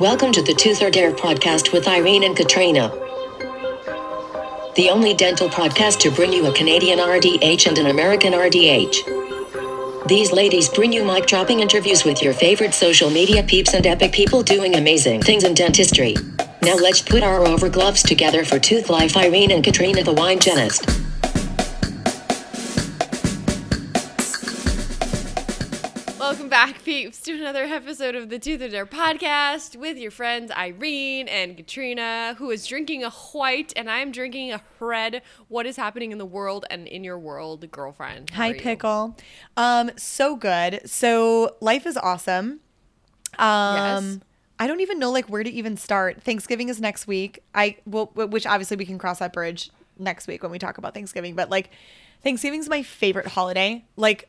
Welcome to the Tooth or Dare podcast with Irene and Katrina. The only dental podcast to bring you a Canadian RDH and an American RDH. These ladies bring you mic dropping interviews with your favorite social media peeps and epic people doing amazing things in dentistry. Now let's put our over gloves together for Tooth Life Irene and Katrina the Wine Genist. Back, peeps, to another episode of the Tooth or Dare podcast with your friends Irene and Katrina, who is drinking a white, and I am drinking a red. What is happening in the world and in your world, girlfriend? Hi. Pickle. Um, so good. So life is awesome. Um, Yes. I don't even know like where to even start. Thanksgiving is next week. I will, which obviously we can cross that bridge next week when we talk about Thanksgiving. But like, Thanksgiving is my favorite holiday, like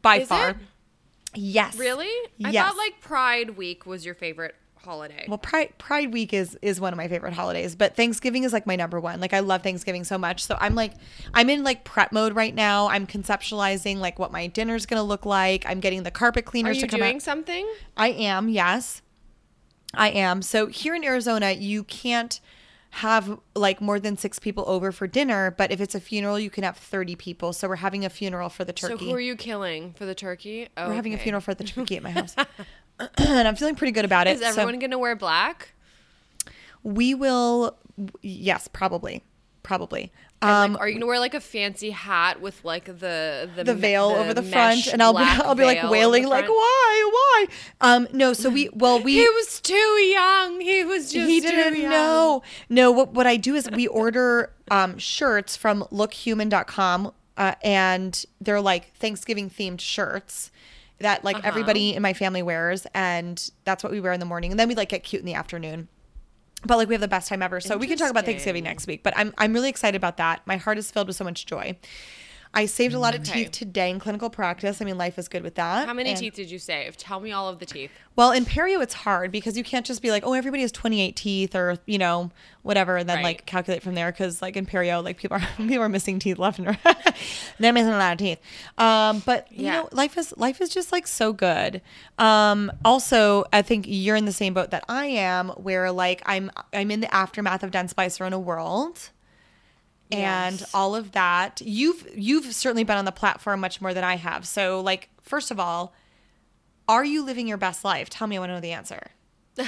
by Is far. it? Yes. Really? Yes. I thought like Pride Week was your favorite holiday. Well, Pride Pride Week is is one of my favorite holidays, but Thanksgiving is like my number one. Like I love Thanksgiving so much. So I'm like I'm in like prep mode right now. I'm conceptualizing like what my dinner's gonna look like. I'm getting the carpet are cleaners you to come Are you doing out. something? I am, yes. I am. So here in Arizona, you can't have like more than six people over for dinner, but if it's a funeral, you can have 30 people. So we're having a funeral for the turkey. So who are you killing for the turkey? Oh, we're having a funeral for the turkey at my house. and I'm feeling pretty good about it. Is everyone so gonna wear black? we will, yes, probably. Probably. And, Um, like, are you gonna wear like a fancy hat with like the the, the veil over the front and I'll be I'll be like wailing like why why um no so we well we He was too young. He was just he didn't young. know. No, what, what I do is we order um, shirts from lookhuman.com uh, and they're like Thanksgiving themed shirts that like Uh-huh. everybody in my family wears and that's what we wear in the morning and then we like get cute in the afternoon. But like we have the best time ever. So we can talk about Thanksgiving next week, but I'm I'm really excited about that. My heart is filled with so much joy. I saved a lot of Okay. teeth today in clinical practice. I mean, life is good with that. How many And- teeth did you save? Tell me all of the teeth. well, in perio, it's hard because you can't just be like, oh, everybody has 28 teeth or, you know, whatever, and then Right. like calculate from there. Cause like in perio, like people are, people are missing teeth left and right. They're missing a lot of teeth. Um, but you Yeah. know, life is, life is just like so good. Um, also, I think you're in the same boat that I am where like I'm, I'm in the aftermath of Dentsply Sirona world and Yes. all of that. You've you've certainly been on the platform much more than I have. So like first of all, are you living your best life? Tell me I want to know the answer.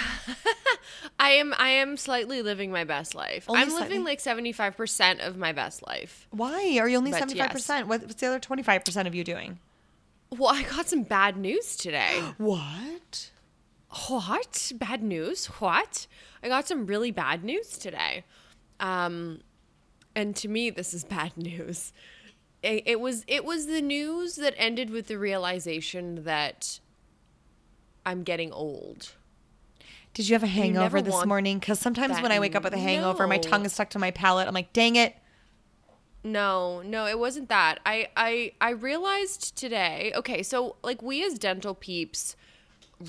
I am I am slightly living my best life. Only I'm slightly? living like 75% of my best life. Why are you only But seventy five percent? What's the other twenty five percent of you doing? Well, I got some bad news today. What? what? Bad news? What? I got some really bad news today. Um and to me this is bad news. It, it was it was the news that ended with the realization that I'm getting old. Did you have a hangover this morning? Because sometimes when I wake up with a hangover, my tongue is stuck to my palate. I'm like, dang it. No, no, it wasn't that. I I I realized today. Okay, so like we as dental peeps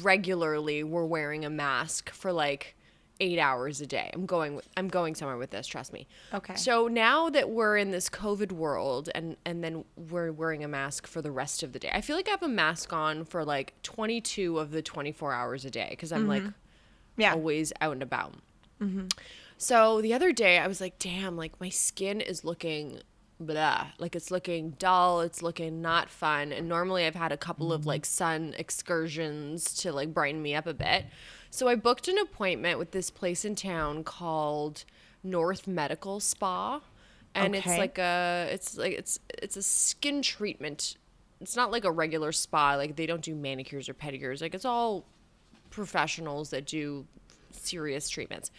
regularly were wearing a mask for like 8 hours a day. I'm going with, I'm going somewhere with this, trust me. Okay. So now that we're in this COVID world and and then we're wearing a mask for the rest of the day. I feel like I have a mask on for like 22 of the 24 hours a day cuz I'm mm-hmm. like Yeah. always out and about. Mm-hmm. So the other day, I was like, damn, like my skin is looking blah. Like it's looking dull. It's looking not fun. And normally I've had a couple of mm-hmm. like sun excursions to like brighten me up a bit. So I booked an appointment with this place in town called North Medical Spa. And it's like a, it's like, it's, it's a skin treatment. It's not like a regular spa. Like they don't do manicures or pedicures. Like it's all professionals that do serious treatments.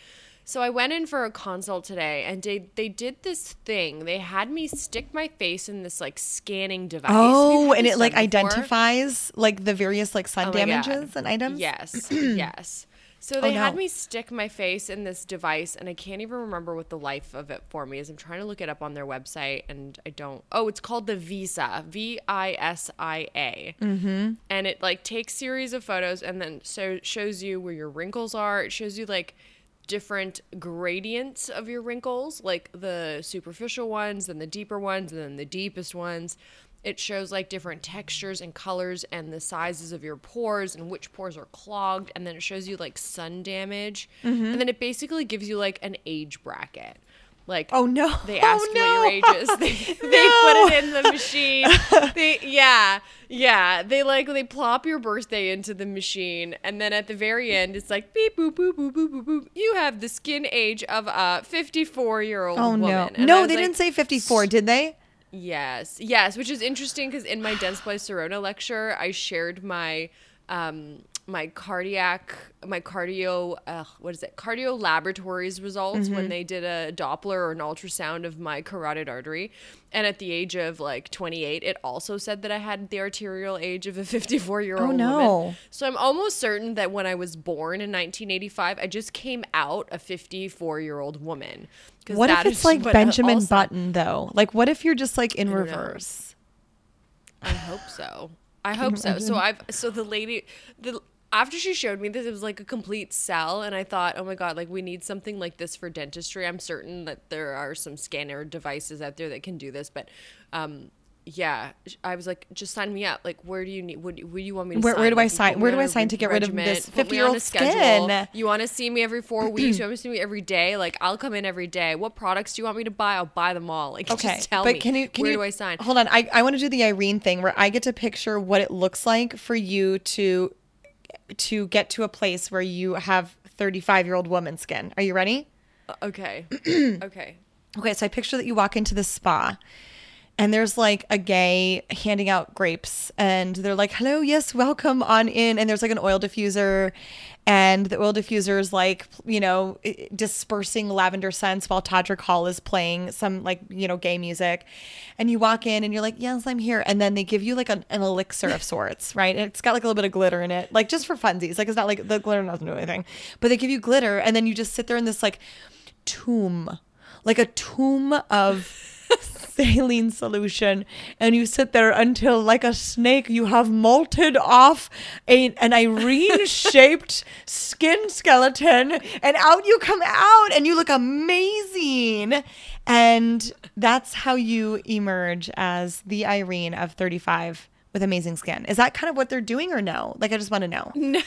So I went in for a consult today and they they did this thing. They had me stick my face in this like scanning device. Oh, and it like before? identifies like the various like sun Oh my God. damages and items. Yes. yes. So they Oh, had me stick my face in this device, and I can't even remember what the life of it for me is. I'm trying to look it up on their website, and I don't. Oh, it's called the VISIA, V I S I A, mm-hmm. and it like takes series of photos, and then so shows you where your wrinkles are. It shows you like different gradients of your wrinkles, like the superficial ones, and the deeper ones, and then the deepest ones. it shows like different textures and colors and the sizes of your pores and which pores are clogged. And then it shows you like sun damage. Mm-hmm. And then it basically gives you like an age bracket. Like Oh, no. they Oh, ask what your no. age is. They, they put it in the machine. They yeah yeah they like they plop your birthday into the machine, and then at the very end it's like beep boop boop boop boop boop boop. You have the skin age of a fifty four year old Oh woman. no. And No, they like, didn't say 54, did they? Yes, yes, which is interesting because in my Dentsply Sirona lecture, I shared my um my cardiac my cardio uh, what is it cardio laboratories results when they did a doppler or an ultrasound of my carotid artery and at the age of like 28 it also said that i had the arterial age of a 54 year old Oh, no. woman so i'm almost certain that when i was born in 1985 i just came out a 54 year old woman What if it's like Benjamin also- Button though? Like what if you're just like in know. reverse? I hope so. I hope so. So I've so the lady the after she showed me this, it was like a complete cell, and I thought, oh my god, like we need something like this for dentistry. I'm certain that there are some scanner devices out there that can do this, but um, yeah, I was like, just sign me up. Like, where do you need? What do you want me to Where- sign? where do I Like, you sign- where do I sign to get rid of this put me on a 50-year-old schedule. skin? You want to see me every four weeks? You want to see me every day? Like, I'll come in every day. What products do you want me to buy? I'll buy them all. Like, Okay, just tell but me. can you can where you do I sign? Hold on, I I want to do the Irene thing where I get to picture what it looks like for you to to get to a place where you have 35 year old woman skin. Are you ready? Uh, okay. okay. Okay, so I picture that you walk into the spa and there's like a gay handing out grapes and they're like, hello, yes, welcome on in. And there's like an oil diffuser and the oil diffuser is like, you know, dispersing lavender scents while Todrick Hall is playing some like, you know, gay music. And you walk in and you're like, yes, I'm here. And then they give you like an, an elixir of sorts, right? And it's got like a little bit of glitter in it, like just for funsies. Like it's not like the glitter doesn't do anything, but they give you glitter and then you just sit there in this like tomb like a tomb of saline solution and you sit there until like a snake you have molted off a, an irene shaped skin skeleton and out you come out and you look amazing and that's how you emerge as the irene of 35 with amazing skin is that kind of what they're doing or no like i just want to know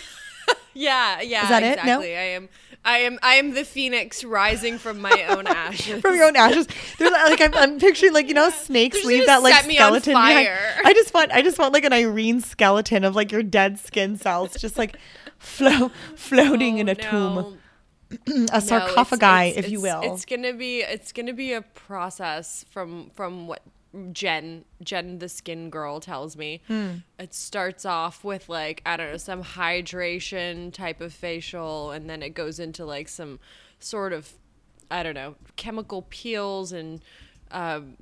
Yeah, yeah. Is that it? No? I am I am I am the phoenix rising from my own ashes. from your own ashes. Like I'm, I'm picturing like you know snakes leave that like skeleton behind. I just want I just want like an Irene skeleton of like your dead skin cells just like flo- floating oh, in a tomb, Oh, No, a no, it's- sarcophagi, it's- if you it's- will. It's gonna be it's gonna be a process from from what Jen Jen the skin girl tells me. Hmm. It starts off with like I don't know some hydration type of facial, and then it goes into like some sort of I don't know chemical peels and. Um,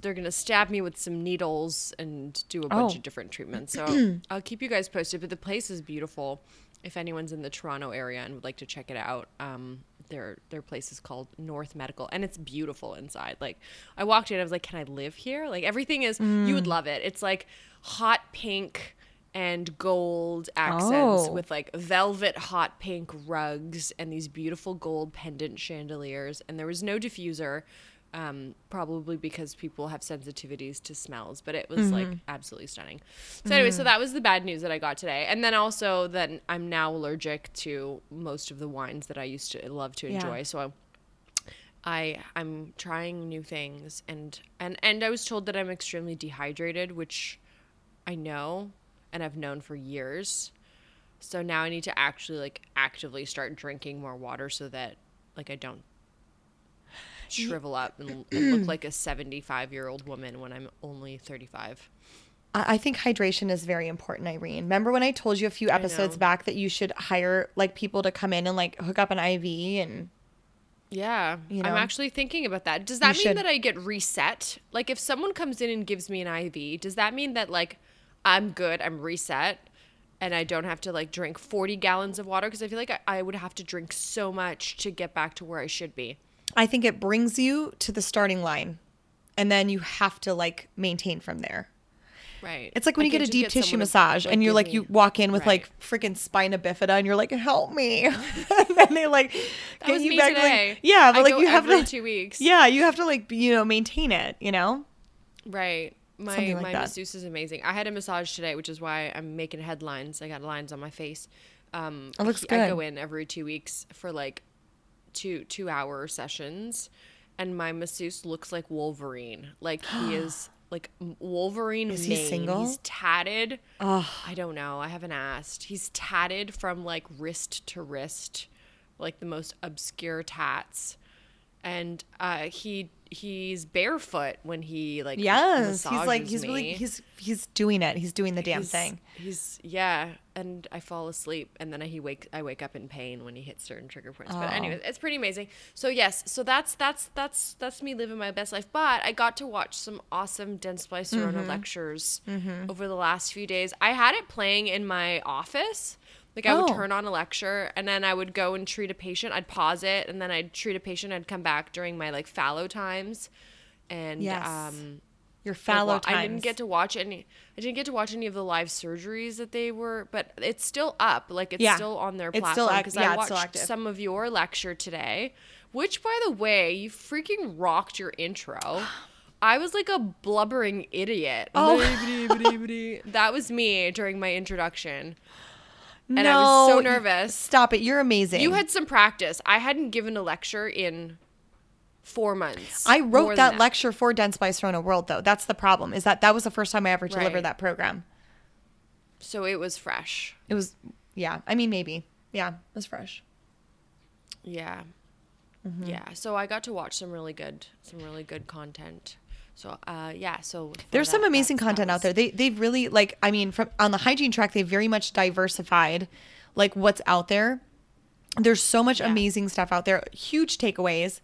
they're gonna stab me with some needles and do a bunch Oh. of different treatments. So I'll keep you guys posted. But the place is beautiful. If anyone's in the Toronto area and would like to check it out, um, their their place is called North Medical, and it's beautiful inside. Like I walked in, I was like, "Can I live here?" Like everything is. You Mm. would love it. It's like hot pink and gold accents Oh. with like velvet hot pink rugs and these beautiful gold pendant chandeliers. And there was no diffuser um, probably because people have sensitivities to smells, but it was like absolutely stunning. So anyway, so that was the bad news that I got today, and then also that I'm now allergic to most of the wines that I used to love to Yeah. enjoy. So I, I I'm trying new things, and and and I was told that I'm extremely dehydrated, which I know and I've known for years. So now I need to actually like actively start drinking more water so that like I don't shrivel up and, and look mm-hmm. like a 75 year old woman when I'm only 35. I think hydration is very important, Irene. Remember when I told you a few episodes back that you should hire like people to come in and like hook up an IV and Yeah, You I'm actually thinking about that. Does that You mean should. that I get reset? Like if someone comes in and gives me an IV, does that mean that like I'm good, I'm reset, and I don't have to like drink 40 gallons of water? Because I feel like I, I would have to drink so much to get back to where I should be. I think it brings you to the starting line and then you have to like maintain from there. Right. It's like when you get a deep tissue someone to, massage and you're like me- you walk in with Right. like freaking spina bifida and you're like help me and then they like That get was you back today. like yeah but I like you have to two weeks. yeah you have to like you know maintain it you know Right. my Something like my that. masseuse is amazing. I had a massage today, which is why I'm making headlines. I got lines on my face. Um, It looks he- I go in every two weeks for like two two hour sessions, and my masseuse looks like Wolverine. Like he is like Wolverine. Is he single? He's tatted. Oh, I don't know. I haven't asked. He's tatted from like wrist to wrist, like the most obscure tats, and uh, he he's barefoot when he like yes. He's like he's really he's he's doing it. He's doing the damn He's- thing. He's yeah, and I fall asleep, and then he wake I wake up in pain when he hits certain trigger points. But anyway it's pretty amazing. So yes, so that's that's that's that's me living my best life. But I got to watch some awesome Dentsply Sirona Mm-hmm. lectures over the last few days. I had it playing in my office. Like I would Oh. turn on a lecture and then I would go and treat a patient. I'd pause it and then I'd treat a patient. I'd come back during my like fallow times, and Yes. um, Your like, fallow well, times. I didn't get to watch any. I didn't get to watch any of the live surgeries that they were, but it's still up. Like it's Yeah. still on their It's still platform because yeah, I watched some of your lecture today. Which, by the way, you freaking rocked your intro. I was like a blubbering idiot. Oh. that was me during my introduction. No, and I was so nervous. Stop it. You're amazing. You had some practice. I hadn't given a lecture in four months. I wrote than that, lecture for Dentsply Sirona World though. That's the problem. Is that that was the first time I ever delivered Right. that program. So it was fresh. It was yeah. I mean maybe. Yeah, it was fresh. Yeah. Mm-hmm. Yeah. So I got to watch some really good some really good content. So uh yeah, so There's some amazing that- that content out there. They they've really like I mean from on the hygiene track they've very much diversified like what's out there. There's so much Yeah. amazing stuff out there. Huge takeaways.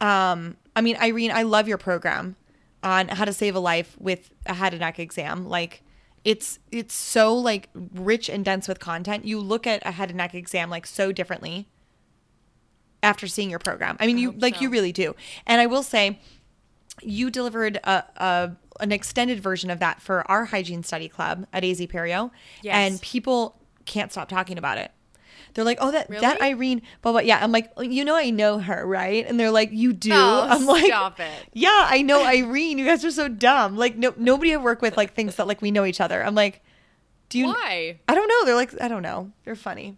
Um I mean Irene, I love your program on how to save a life with a head and neck exam. Like it's it's so like rich and dense with content. You look at a head and neck exam like so differently after seeing your program. I mean, you hope like you really do. And I will say you delivered a, a an extended version of that for our hygiene study club at AZ Perio, Yes. and people can't stop talking about it. They're like, "Oh, that that Irene, blah blah." Yeah, I'm like, "You know, I know her, right?" And they're like, "You do?" Oh, I'm like, stop it. "Yeah, I know Irene. You guys are so dumb. Like, no, nobody I work with like thinks that like we know each other." I'm like, "Do you?" Why? I don't know. They're like, I don't know. They're funny.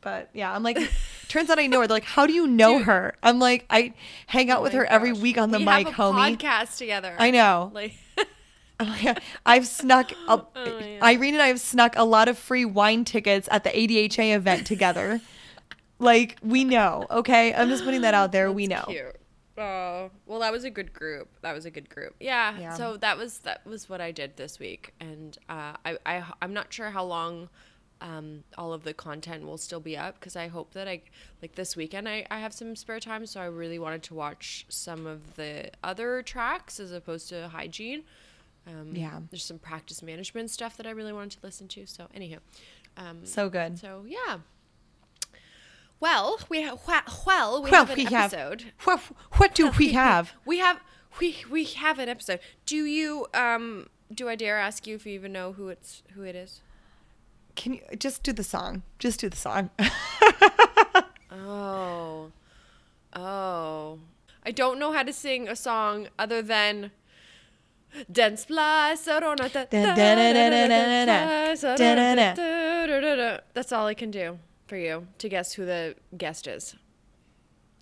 But yeah, I'm like, turns out I know her. They're like, how do you know Dude. her? I'm like, I hang out Oh with her every week on the we mic, have a homie. podcast together. I know. Like Oh, yeah. I've snuck, a, yeah. Irene and I have snuck a lot of free wine tickets at the ADHA event together. like, we know, okay? I'm just putting that out there. we know. Cute. Oh, well, that was a good group. That was a good group. Yeah. Yeah. So that was that was what I did this week, and uh, I I I'm not sure how long. Um, all of the content will still be up because I hope that I like this weekend I, I have some spare time so I really wanted to watch some of the other tracks as opposed to hygiene. Um, Yeah. there's some practice management stuff that I really wanted to listen to. So anywho, um, So good. so yeah. Well, we have well we Well, have an we have- episode. What, what do we have? We have we we have an episode. Do you um do I dare ask you if you even know who it's who it is? Can you just do the song? Just do the song. oh. Oh. I don't know how to sing a song other than Dentsply. That's all I can do for you to guess who the guest is.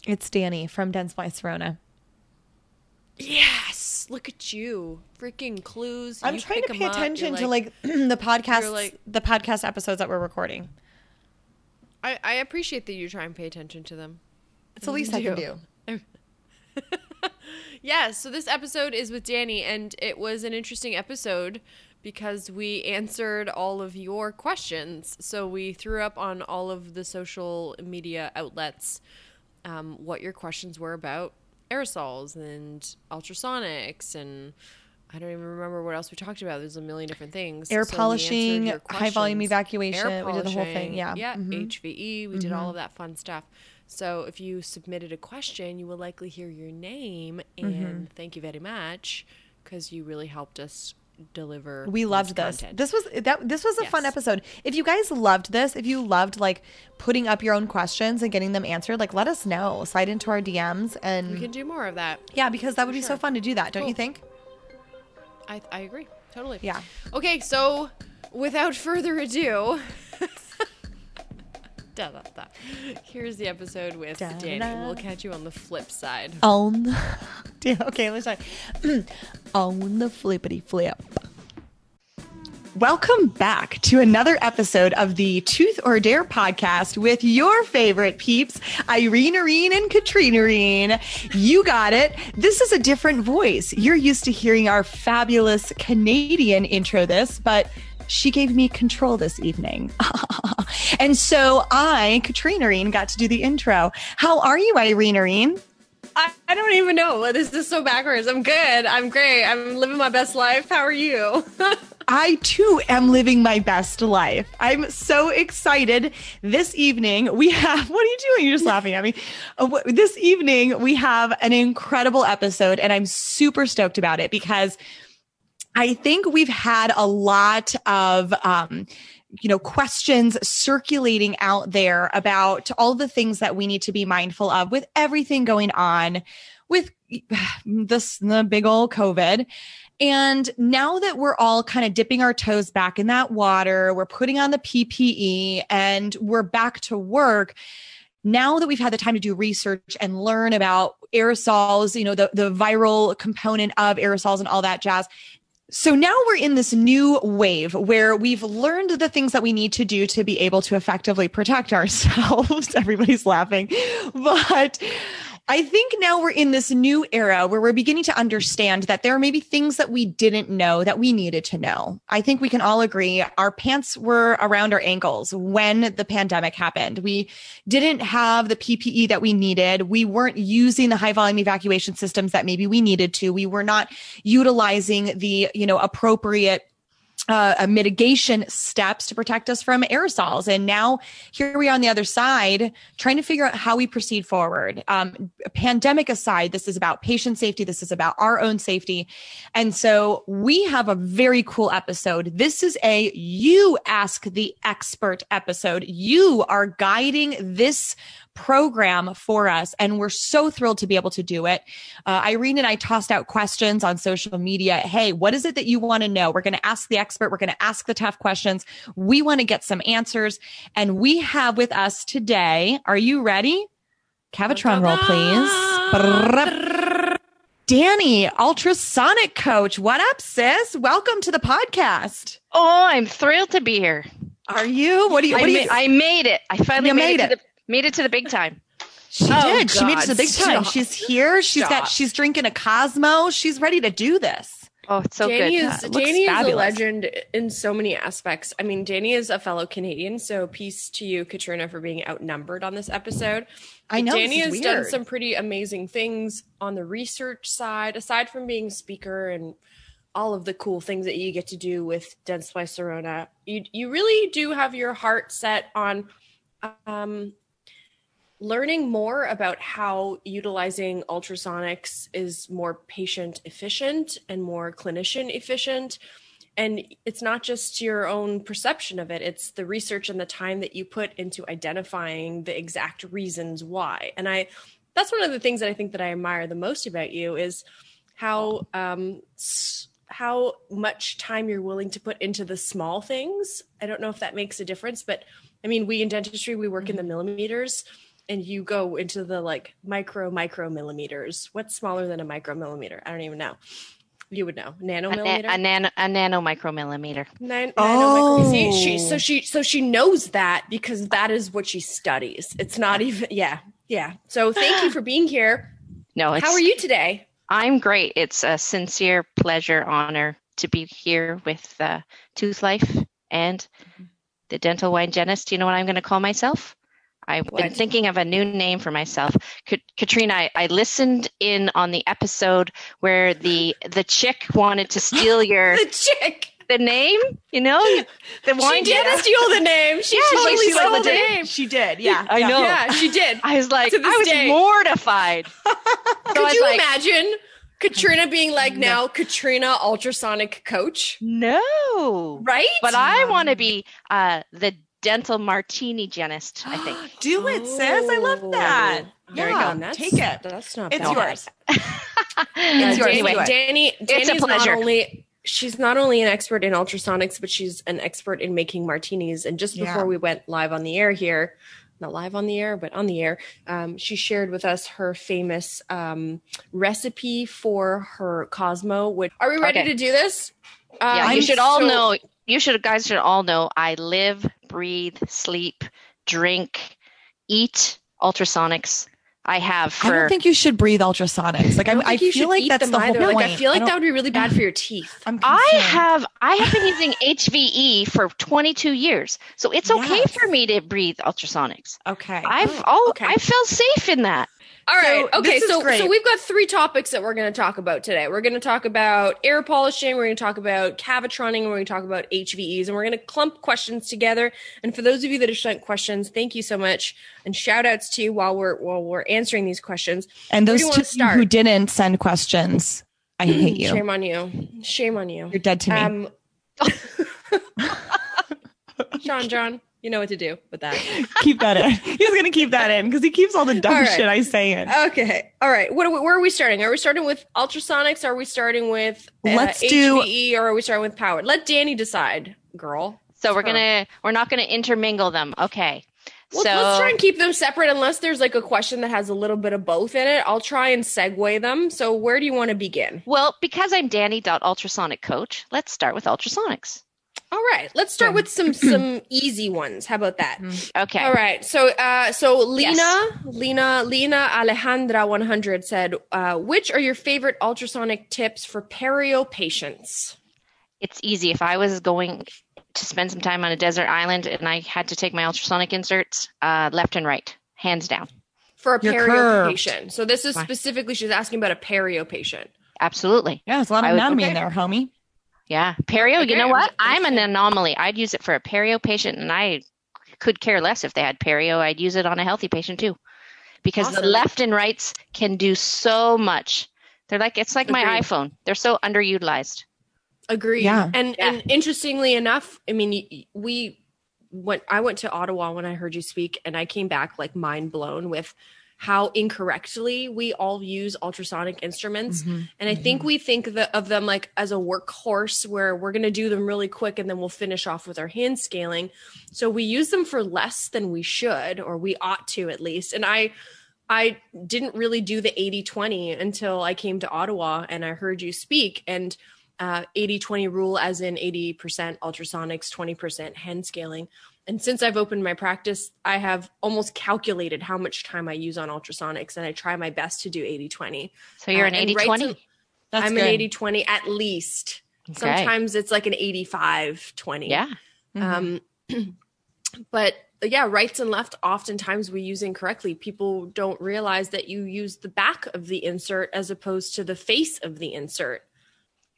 It's Danny from Dentsply Sirona. Yes, look at you, freaking clues. I'm You trying to pick 'em pay up, you're attention to like the podcast, like- the podcast episodes that we're recording. I, I appreciate that you try and pay attention to them. It's the least I can do. do. Yeah, so this episode is with Danny, and it was an interesting episode because we answered all of your questions. So we threw up on all of the social media outlets um, what your questions were about aerosols and ultrasonics and I don't even remember what else we talked about. There's a million different things. Air So polishing, high volume evacuation. We did the whole thing, yeah. Yeah. Mhm. HVE. We did all of that fun stuff. So if you submitted a question, you will likely hear your name and Mm-hmm. thank you very much because you really helped us deliver. We loved this. content. This was that. This was a fun episode. If you guys loved this, if you loved like putting up your own questions and getting them answered, like let us know. Slide into our DMs and we can do more of that. yeah, because that would be so fun to do that, don't you think? I, I agree totally. Yeah. Okay, so without further ado, da, da, da. here's the episode with Da, Danny. da. We'll catch you on the flip side. On. Damn, okay, let's try. On the flippity flip. Welcome back to another episode of the Tooth or Dare podcast with your favorite peeps, Irene Irene and Katrina Irene. You got it. This is a different voice. You're used to hearing our fabulous Canadian intro this, but she gave me control this evening. and so I, Katrina Irene, got to do the intro. How are you, Irene Irene? I, I don't even know. This is so backwards. I'm good. I'm great. I'm living my best life. How are you? I too am living my best life. I'm so excited. This evening, we have, what are you doing? You're just laughing at me. Uh, This evening, we have an incredible episode, and I'm super stoked about it because I think we've had a lot of, um, you know, questions circulating out there about all the things that we need to be mindful of with everything going on with this, the big old COVID. And now that we're all kind of dipping our toes back in that water, we're putting on the PPE and we're back to work. Now that we've had the time to do research and learn about aerosols, you know, the, the viral component of aerosols and all that jazz. So now we're in this new wave where we've learned the things that we need to do to be able to effectively protect ourselves. Everybody's laughing. But I think now we're in this new era where we're beginning to understand that there are maybe things that we didn't know that we needed to know. I think we can all agree our pants were around our ankles when the pandemic happened. We didn't have the PPE that we needed. We weren't using the high volume evacuation systems that maybe we needed to. We were not utilizing the, you know, appropriate uh, uh, mitigation steps to protect us from aerosols. And now here we are on the other side, trying to figure out how we proceed forward. Um, pandemic aside, this is about patient safety. This is about our own safety. And so we have a very cool episode. This is a you ask the expert episode. You are guiding this program for us. And we're so thrilled to be able to do it. Uh, Irene and I tossed out questions on social media. Hey, what is it that you want to know? We're going to ask the expert. We're going to ask the tough questions. We want to get some answers. And we have with us today, are you ready? Cavitron roll, please. Danny, ultrasonic coach. What up, sis? Welcome to the podcast. Oh, I'm thrilled to be here. Are you? What do you? I, What do ma- I made it. I finally You made, made it, it. To made it to the big time. She Oh, did. She made it to the God, big time. She's here. She's got. She's drinking a Cosmo. She's ready to do this. Oh, it's so Danny good. is It looks Danny is a legend in so many aspects. I mean, Danny is a fellow Canadian, so peace to you, Katrina, for being outnumbered on this episode. I know, Danny this has is done some pretty amazing things on the research side, aside from being a speaker and all of the cool things that you get to do with Dentsply Sirona. You you really do have your heart set on um, learning more about how utilizing ultrasonics is more patient efficient and more clinician efficient. And it's not just your own perception of it it's the research and the time that you put into identifying the exact reasons why. And i that's one of the things that i think that i admire the most about you is how um s- how much time you're willing to put into the small things. I don't know if that makes a difference but i mean we in dentistry we work in the millimeters and you go into the like micro micro millimeters what's smaller than a micro millimeter i don't even know you would know A, nanomillimeter na- a, nano, a nano micromillimeter. Nine, Oh. See, she so she so she knows that because that is what she studies. It's not even yeah yeah. So thank you for being here. No, it's, How are you today? I'm great. It's a sincere pleasure, honor to be here with uh, Tooth Life and the dental wine genist. Do you know what I'm going to call myself? I've been thinking of a new name for myself. Ka- Katrina, I, I listened in on the episode where the the chick wanted to steal your The chick. the name. You know, the She wine did genist. steal the name. She Yeah, totally she stole like the name. She did. Yeah. I yeah. know. Yeah, she did. I was like, I was day. mortified. So I Could was you like, imagine Katrina being like now Katrina ultrasonic coach? No, Right? but I want to be uh, the dental martini genist. I think. Do it, sis. I love that. There you Yeah, go. That's- take it. That's not It's bad. yours. It's yours. Danny, Do it. Danny, It's a Danny's not pleasure. only she's not only an expert in ultrasonics, but she's an expert in making martinis. And just before Yeah. we went live on the air here, not live on the air, but on the air, um, she shared with us her famous um, recipe for her Cosmo. Which are we ready Okay. to do this? Uh, yeah, you I'm should all so- know. You should guys should all know. I live, breathe, sleep, drink, eat ultrasonics. I have I don't think you should breathe ultrasonics. Like I, I, don't I think you feel should like eat that's them the whole either. point. Like I feel like don't- that would be really bad for your teeth. I'm I have I have been using HVE for 22 years, so it's okay Yes. for me to breathe ultrasonics. Okay. I've oh, okay. I feel safe in that. All right. So, okay. So great. so we've got three topics that we're going to talk about today. We're going to talk about air polishing. We're going to talk about cavitroning. And we're going to talk about HVEs. And we're going to clump questions together. And for those of you that have sent questions, thank you so much. And shout outs to you while we're while we're answering these questions. and those two start? who didn't send questions, I hate you. Shame on you. Shame on you. You're dead to me. Um, Sean, John, you know what to do with that. keep that in. He's gonna keep that in because he keeps all the dumb All right. shit I say in. Okay. All right. What are we, where are we starting? Are we starting with ultrasonics? Are we starting with uh, Let's do- HVE or are we starting with power? Let Danny decide, girl. So we're Sure. gonna we're not gonna intermingle them. Okay. Let's, so let's try and keep them separate unless there's like a question that has a little bit of both in it. I'll try and segue them. So where do you want to begin? well, because I'm Danny ultrasonic coach, let's start with ultrasonics. All right. Let's start Okay. with some some easy ones. How about that? Okay. All right. So, uh, so Lena, Yes. Lena, Lena Alejandra 100 said, uh, which are your favorite ultrasonic tips for perio patients? It's easy. If I was going to spend some time on a desert island and I had to take my ultrasonic inserts, uh, left and right, hands down. For a You're perio curved. patient. So this is Why? specifically, she's asking about a perio patient. Absolutely. Yeah, there's a lot of I would- anatomy in there, homie. Yeah. Perio, you know what? I'm an anomaly. I'd use it for a perio patient and I could care less if they had perio. I'd use it on a healthy patient too. Because the left and rights can do so much. They're like it's like my iPhone. They're so underutilized. Agree. Yeah. And Yeah. and interestingly enough, I mean, y- y- we went. I went to Ottawa when I heard you speak, and I came back like mind blown with how incorrectly we all use ultrasonic instruments. Mm-hmm. And I think we think of, them like as a workhorse where we're going to do them really quick and then we'll finish off with our hand scaling. So we use them for less than we should, or we ought to at least. And I, I didn't really do the 80 20 until I came to Ottawa and I heard you speak. And uh, 80 20 rule, as in 80% ultrasonics, 20% hand scaling. And since I've opened my practice, I have almost calculated how much time I use on ultrasonics and I try my best to do 80 20. So you're Uh, an and 80 rights 20? and- That's I'm good. an 80 20 at least. Okay. Sometimes it's like an 85 20. Yeah. Mhm. Um, but yeah, rights and left, oftentimes we use incorrectly. People don't realize that you use the back of the insert as opposed to the face of the insert,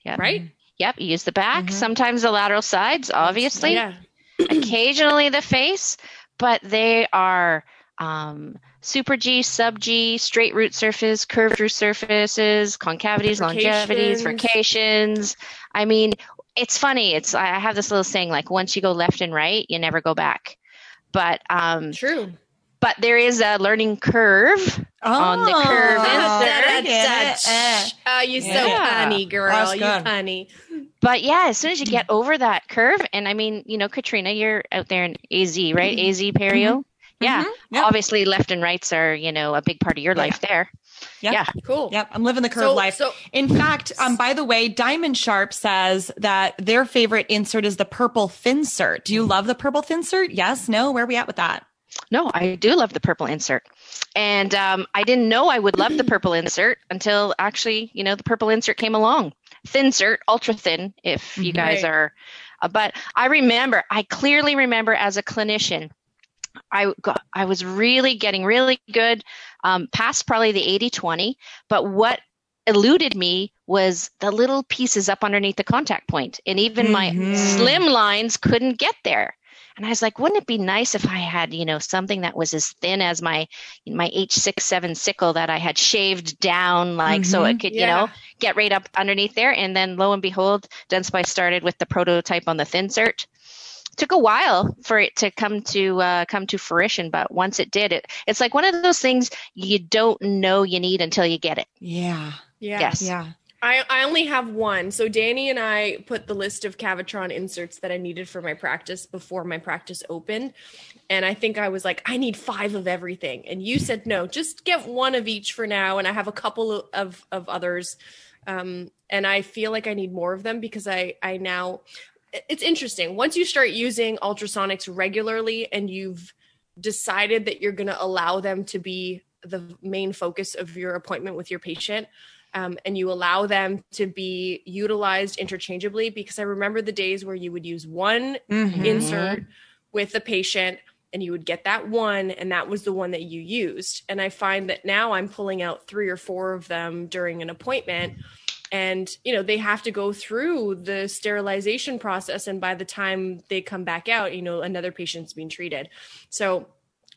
Yep. right? Yep. You use the back, Mhm. sometimes the lateral sides, obviously. Yeah. Occasionally the face, but they are um, super G, sub G, straight root surface, curved root surfaces, concavities, longevities, furcations. I mean, it's funny. It's I have this little saying like once you go left and right, you never go back. But um, True. But there is a learning curve on the curve Oh, insert. I get it. Eh. Oh, you so Yeah. funny, girl. You good. funny. But yeah, as soon as you get over that curve, and I mean, you know, Katrina, you're out there in AZ, right? AZ perio. Yeah. Mhm. Yep. Obviously, left and rights are, you know, a big part of your Yeah. life there. Yep. Yeah. Cool. Yep, I'm living the curve So, life. so In fact, um, by the way, Diamond Sharp says that their favorite insert is the purple Thinsert. Do you love the purple Thinsert? Yes, no? Where are we at with that? No, I do love the purple insert. And um, I didn't know I would love the purple insert until actually, you know, the purple insert came along. Thinsert, ultra thin, if you Mhm. guys Right. are. Uh, but I remember, I clearly remember as a clinician, I got, I was really getting really good, um, past probably the 80 20. But what eluded me was the little pieces up underneath the contact point, and even my Mhm. slim lines couldn't get there. And I was like, wouldn't it be nice if I had, you know, something that was as thin as my my H67 sickle that I had shaved down, like so it could, you know, get right up underneath there. And then lo and behold, Dentsply started with the prototype on the Thinsert. Took a while for it to come to uh, come to fruition, but once it did, it it's like one of those things you don't know you need until you get it. Yeah. Yeah. Yes. Yeah. I, I only have one. So Danny and I put the list of Cavitron inserts that I needed for my practice before my practice opened. And I think I was like, I need five of everything. And you said, no, just get one of each for now. And I have a couple of, of others. Um, and I feel like I need more of them because I, I now, it's interesting. Once you start using ultrasonics regularly and you've decided that you're going to allow them to be the main focus of your appointment with your patient, um, and you allow them to be utilized interchangeably because I remember the days where you would use one mm-hmm. insert with the patient and you would get that one and that was the one that you used and I find that now I'm pulling out three or four of them during an appointment and you know they have to go through the sterilization process and by the time they come back out you know another patient's being treated so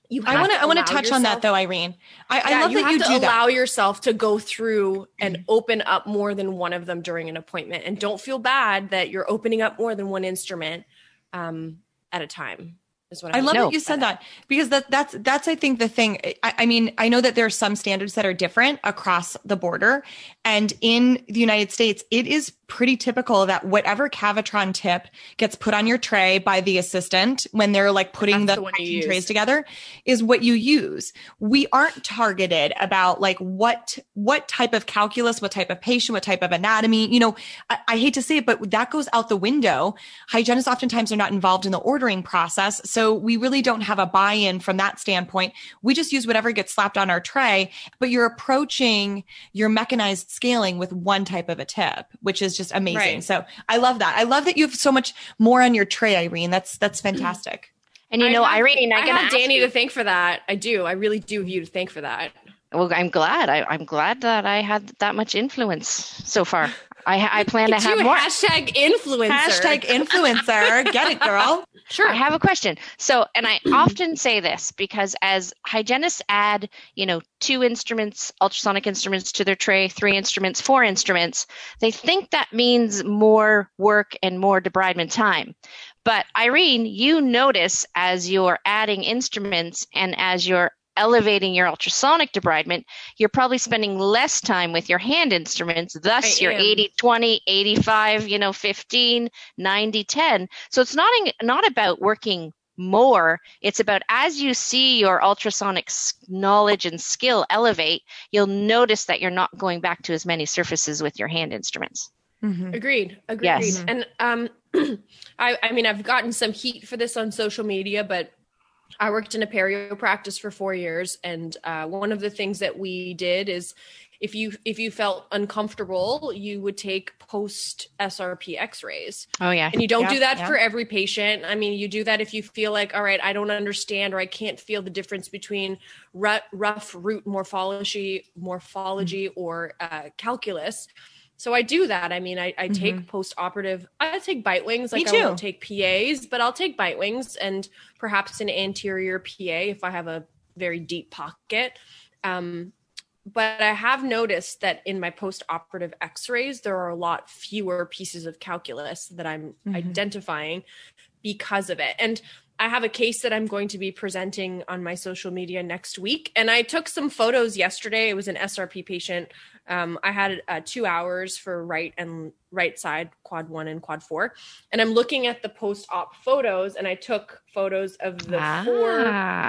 you I want to I want to touch yourself, on that though, Irene. I, yeah, I love you that you to do allow that. yourself to go through and mm-hmm. open up more than one of them during an appointment, and don't feel bad that you're opening up more than one instrument um, at a time is what I, I love that you said that because that that's that's I think the thing. I, I, mean, I know that there are some standards that are different across the border, and in the United States, it is pretty typical that whatever Cavitron tip gets put on your tray by the assistant when they're like putting that's the, the trays together is what you use. We aren't targeted about like what what type of calculus, what type of patient, what type of anatomy. You know, I, I hate to say it, but that goes out the window. Hygienists oftentimes are not involved in the ordering process. So so we really don't have a buy in from that standpoint. We just use whatever gets slapped on our tray, but you're approaching your mechanized scaling with one type of a tip, which is just amazing. Right. So I love that. I love that you have so much more on your tray, Irene. That's, that's mm-hmm. fantastic. And you know, have, Irene, I, I have Danny you. to thank for that. I do. I really do have you to thank for that. Well, I'm glad. I, am glad that I had that much influence so far. I, I plan to have more. Hashtag influencer. Hashtag influencer. Get it, girl. Sure. I have a question. So, and I often say this because as hygienists add, you know, two instruments, ultrasonic instruments to their tray, three instruments, four instruments, they think that means more work and more debridement time. But Irene, you notice as you're adding instruments and as you're elevating your ultrasonic debridement, you're probably spending less time with your hand instruments. Thus, I you're am. 80, 20, 85, you know, 15, 90, 10. So it's not, not about working more. It's about as you see your ultrasonic knowledge and skill elevate, you'll notice that you're not going back to as many surfaces with your hand instruments. Mm-hmm. Agreed. Agreed. Yes. And um, I, I mean, I've gotten some heat for this on social media, but I worked in a perio practice for four years, and uh, one of the things that we did is if you if you felt uncomfortable, you would take post SRP X-rays. Oh yeah, and you don't yeah, do that yeah. for every patient. I mean, you do that if you feel like, all right, I don't understand or I can't feel the difference between rough root morphology, morphology, mm-hmm. or uh, calculus so I do that. I mean, I, I take mm-hmm. post operative, I take bite wings. Like I won't take PAs, but I'll take bite wings and perhaps an anterior PA if I have a very deep pocket. Um, but I have noticed that in my post operative x rays, there are a lot fewer pieces of calculus that I'm mm-hmm. identifying because of it. And I have a case that I'm going to be presenting on my social media next week. And I took some photos yesterday. It was an SRP patient. Um, I had uh, two hours for right and right side, quad one and quad four. And I'm looking at the post op photos, and I took photos of the ah. four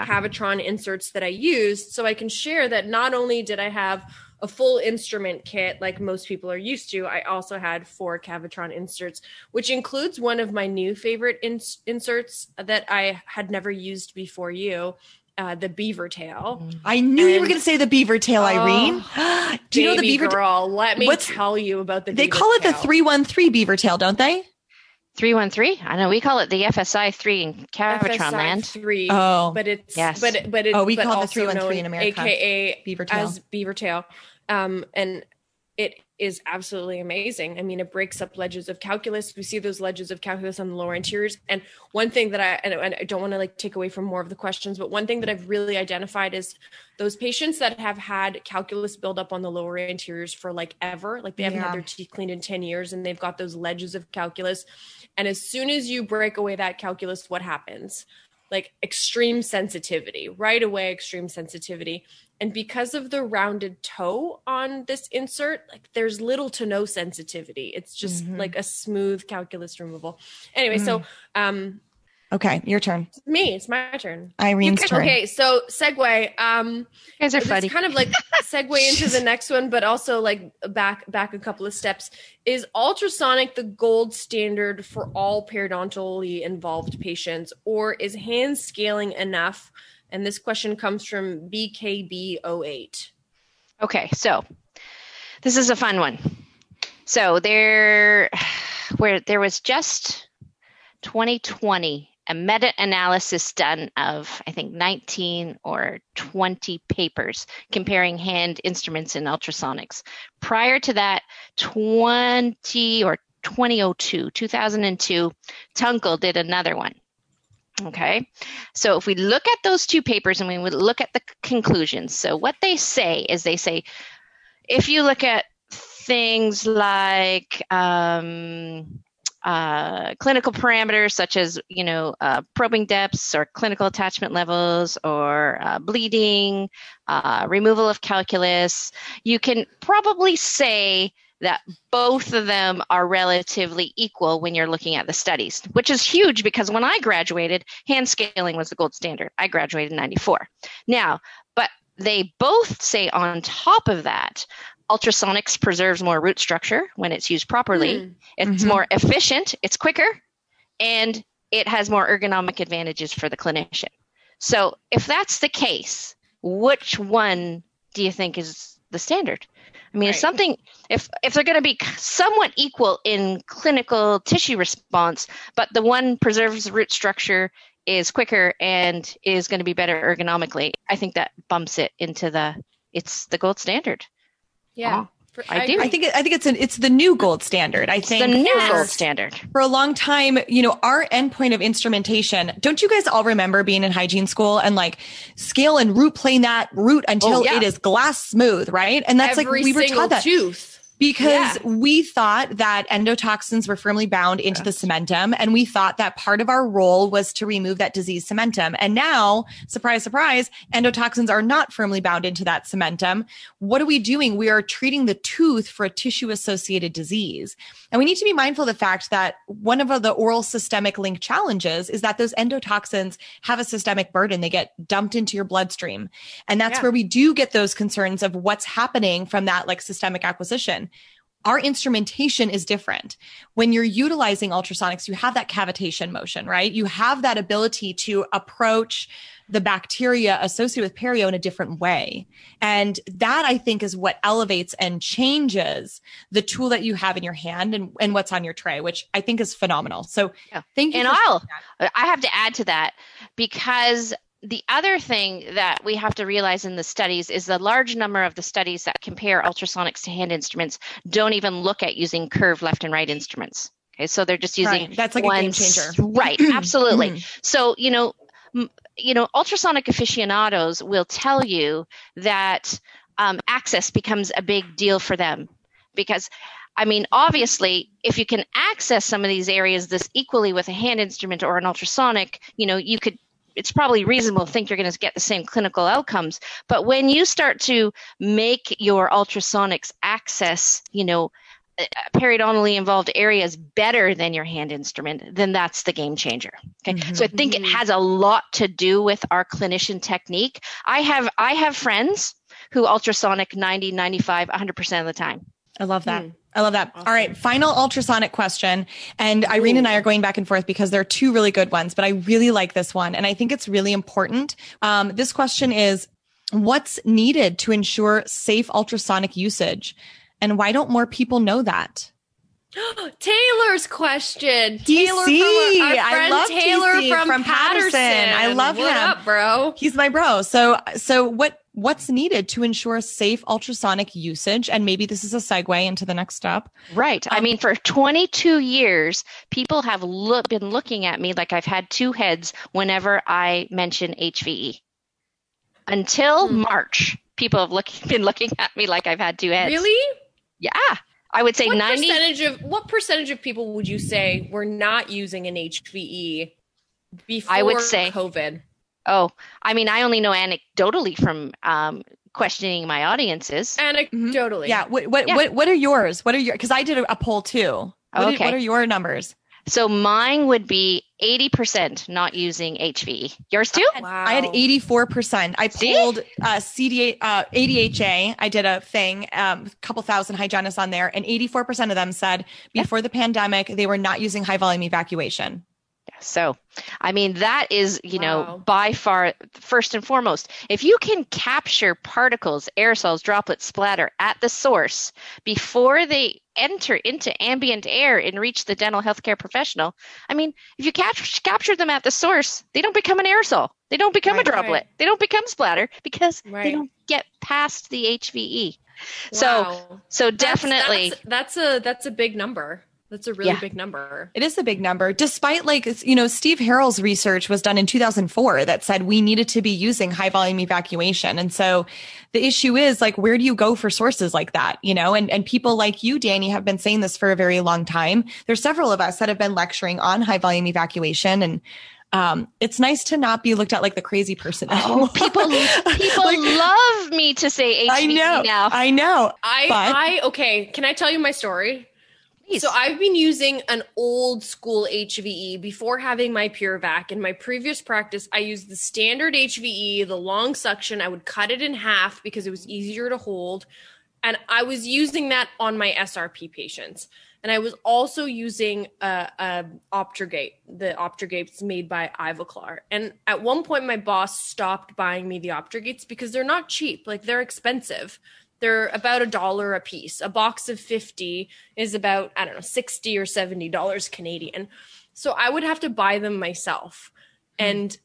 Cavitron inserts that I used so I can share that not only did I have a full instrument kit like most people are used to. I also had four Cavitron inserts, which includes one of my new favorite ins- inserts that I had never used before you. Uh, the beaver tail. I knew and, you were going to say the beaver tail, Irene. Oh, Do you know the beaver tail? Let me What's, tell you about the. They call it the three one three beaver tail, don't they? 313 i know we call it the fsi 3 in cavitron land 3 oh but it's yes but but it, oh we call it the 313 in america aka beaver tail as beaver tail um and it is absolutely amazing. I mean, it breaks up ledges of calculus. We see those ledges of calculus on the lower anteriors. And one thing that I, and I don't want to like take away from more of the questions, but one thing that I've really identified is those patients that have had calculus build up on the lower anteriors for like ever, like they haven't yeah. had their teeth cleaned in 10 years and they've got those ledges of calculus. And as soon as you break away that calculus, what happens? Like extreme sensitivity, right away extreme sensitivity. And because of the rounded toe on this insert, like there's little to no sensitivity. It's just mm-hmm. like a smooth calculus removal. Anyway, mm. so um Okay, your turn. Me, it's my turn. Irene's turn. Okay, so segue. Um, you guys are funny. Kind of like segue into the next one, but also like back back a couple of steps. Is ultrasonic the gold standard for all periodontally involved patients, or is hand scaling enough? And this question comes from BKB08. Okay, so this is a fun one. So there, where there was just 2020 a meta analysis done of, I think, 19 or 20 papers comparing hand instruments and ultrasonics. Prior to that, 20 or 2002, 2002, Tunkel did another one. Okay, so if we look at those two papers and we would look at the conclusions, so what they say is they say if you look at things like um, uh, clinical parameters such as you know uh, probing depths or clinical attachment levels or uh, bleeding uh, removal of calculus you can probably say that both of them are relatively equal when you're looking at the studies which is huge because when i graduated hand scaling was the gold standard. I graduated in 94 now but they both say on top of that ultrasonics preserves more root structure when it's used properly. Mm. It's mm-hmm. more efficient, it's quicker, and it has more ergonomic advantages for the clinician. So, if that's the case, which one do you think is the standard? I mean, right. if something if if they're going to be somewhat equal in clinical tissue response, but the one preserves root structure is quicker and is going to be better ergonomically, I think that bumps it into the it's the gold standard. Yeah. Oh, for, I, I, do. I think I think it's an it's the new gold standard. I think the new gold standard. For a long time, you know, our endpoint of instrumentation. Don't you guys all remember being in hygiene school and like scale and root plane that root until oh, yeah. it is glass smooth, right? And that's Every like we were taught that tooth because yeah. we thought that endotoxins were firmly bound into the cementum and we thought that part of our role was to remove that disease cementum. And now, surprise, surprise, endotoxins are not firmly bound into that cementum. What are we doing? We are treating the tooth for a tissue associated disease. And we need to be mindful of the fact that one of the oral systemic link challenges is that those endotoxins have a systemic burden. They get dumped into your bloodstream. And that's yeah. where we do get those concerns of what's happening from that like systemic acquisition our instrumentation is different. When you're utilizing ultrasonics, you have that cavitation motion, right? You have that ability to approach the bacteria associated with perio in a different way. And that I think is what elevates and changes the tool that you have in your hand and, and what's on your tray, which I think is phenomenal. So yeah. thank you. And I'll, I have to add to that because the other thing that we have to realize in the studies is the large number of the studies that compare ultrasonics to hand instruments don't even look at using curved left and right instruments. Okay, so they're just using right. that's like one, a game changer. Right, absolutely. Mm-hmm. so you know, m- you know, ultrasonic aficionados will tell you that um, access becomes a big deal for them because I mean, obviously, if you can access some of these areas this equally with a hand instrument or an ultrasonic, you know, you could it's probably reasonable to think you're going to get the same clinical outcomes. But when you start to make your ultrasonics access, you know, uh, periodontally involved areas better than your hand instrument, then that's the game changer. Okay. Mm-hmm. So I think it has a lot to do with our clinician technique. I have I have friends who ultrasonic 90, 95, 100% of the time. I love that. Mm. I love that. Awesome. All right, final ultrasonic question. And Irene Ooh. and I are going back and forth because there are two really good ones, but I really like this one. And I think it's really important. Um, this question is What's needed to ensure safe ultrasonic usage? And why don't more people know that? Taylor's question. DC. Taylor from our, our friend Taylor TC from, from Patterson. Patterson. I love what him. up, bro? He's my bro. So, so what what's needed to ensure safe ultrasonic usage. And maybe this is a segue into the next step. Right. Um, i mean for 22 years people have look, been looking at me like i've had two heads whenever i mention hve until hmm. march people have look, been looking at me like i've had two heads. Really? Yeah. I would say what 90 percentage of what percentage of people would you say were not using an hve before I would say- COVID. Oh, I mean, I only know anecdotally from um, questioning my audiences. Anecdotally. Yeah. What what Yeah. what what are yours? What are your? Because I did a, a poll too. What, are- Okay. what are your numbers? So mine would be 80% not using HVE. Yours too? Wow. I had 84%. I See? polled uh, CDA, uh, ADHA. I did a thing, um, a couple thousand hygienists on there, and 84% of them said Yeah. before the pandemic, they were not using high volume evacuation. So, I mean, that is, you Wow. know, by far first and foremost. If you can capture particles, aerosols, droplets, splatter at the source before they enter into ambient air and reach the dental healthcare professional, I mean, if you capture, capture them at the source, they don't become an aerosol. They don't become Right, a droplet. right. They don't become splatter because they don't get past the HVE. So, Wow. so That's- definitely. that's, that's a that's a big number. That's a really Yeah. big number. It is a big number, despite like, you know, Steve Harrel's research was done in 2004 that said we needed to be using high volume evacuation. And so the issue is like, where do you go for sources like that? You know, and, and people like you, Danny, have been saying this for a very long time. There's several of us that have been lecturing on high volume evacuation and um, it's nice to not be looked at like the crazy person. Oh, people, people Like- love me to say HVE I know, now. I know. I But- I okay. Can I tell you my story? So I've been using an old school HVE before having my PureVac. In my previous practice, I used the standard HVE, the long suction. I would cut it in half because it was easier to hold. And I was using that on my SRP patients. And I was also using a, a OptraGate, the OptraGates made by Ivoclar. And at one point, my boss stopped buying me the OptraGates because they're not cheap. Like they're expensive. They're about a dollar a piece. A box of 50 is about, I don't know, 60 or 70 dollars Canadian. So I would have to buy them myself. Hmm. And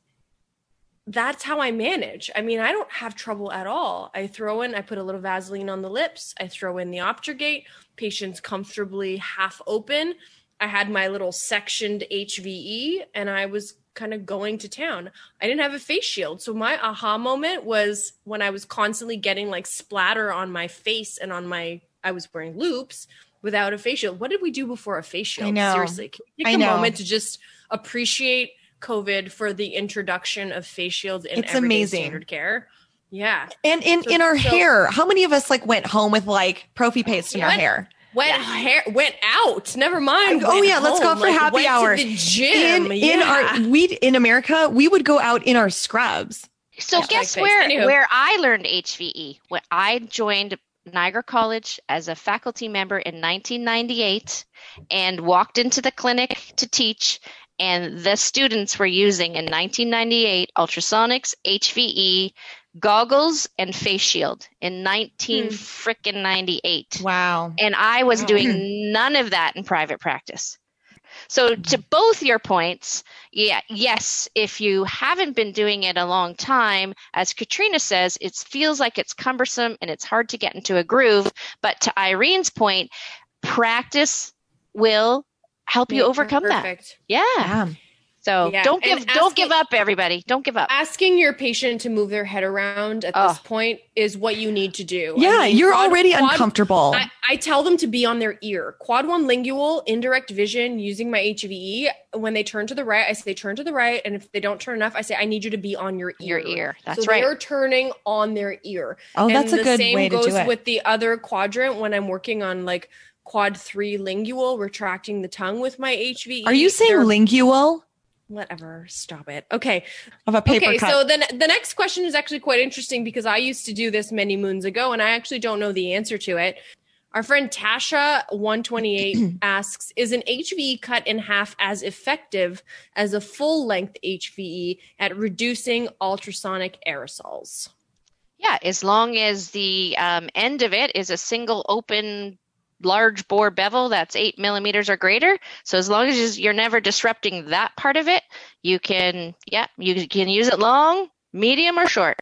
that's how I manage. I mean, I don't have trouble at all. I throw in, I put a little Vaseline on the lips, I throw in the OptraGate, patients comfortably half open. I had my little sectioned HVE and I was kind of going to town. I didn't have a face shield. So my aha moment was when I was constantly getting like splatter on my face and on my I was wearing loops without a face shield. What did we do before a face shield? know. Seriously. Can we take a know. moment to just appreciate COVID for the introduction of face shields in It's amazing. standard care? Yeah. And in, So- in our so- hair, how many of us like went home with like prophy paste in our hair? Went hair went out. Never mind. Oh, went yeah, let's go home, for like, happy went hour. To the gym. in in our we in America, we would go out in our scrubs. So Yeah. guess Like where Anywho. where I learned HVE? When I joined Niagara College as a faculty member in 1998 and walked into the clinic to teach and the students were using in 1998 ultrasonics, HVE, goggles and face shield in 19 Hmm. frickin' 98. Wow. And I was Wow. doing none of that in private practice. So, to both your points, yeah, yes, if you haven't been doing it a long time, as Katrina says, it feels like it's cumbersome and it's hard to get into a groove. But to Irene's point, practice will help you overcome that. Yeah. Yeah. So Yeah, don't and give don't give up, everybody. Don't give up. Asking your patient to move their head around at this point is what you need to do. I Yeah, mean, you're quad- already quad- uncomfortable. I, I tell them to be on their ear. Quad one lingual, indirect vision using my HVE. When they turn to the right, I say turn to the right. And if they don't turn enough, I say I need you to be on your ear. Your ear. That's so right. They're turning on their ear. oh, that's a good same way to goes do it. Same goes with the other quadrant when I'm working on like quad three lingual, retracting the tongue with my HVE. Are you saying They're- lingual whatever? Stop it. Okay. of a paper okay. cut? So then the next question is actually quite interesting because I used to do this many moons ago and I actually don't know the answer to it. Our friend Tasha128 asks Is an HVE cut in half as effective as a full length HVE at reducing ultrasonic aerosols? Yeah, as long as the um, end of it is a single open large bore bevel that's eight millimeters or greater. So as long as you're never disrupting that part of it, you can, yeah, you can use it long, medium, or short.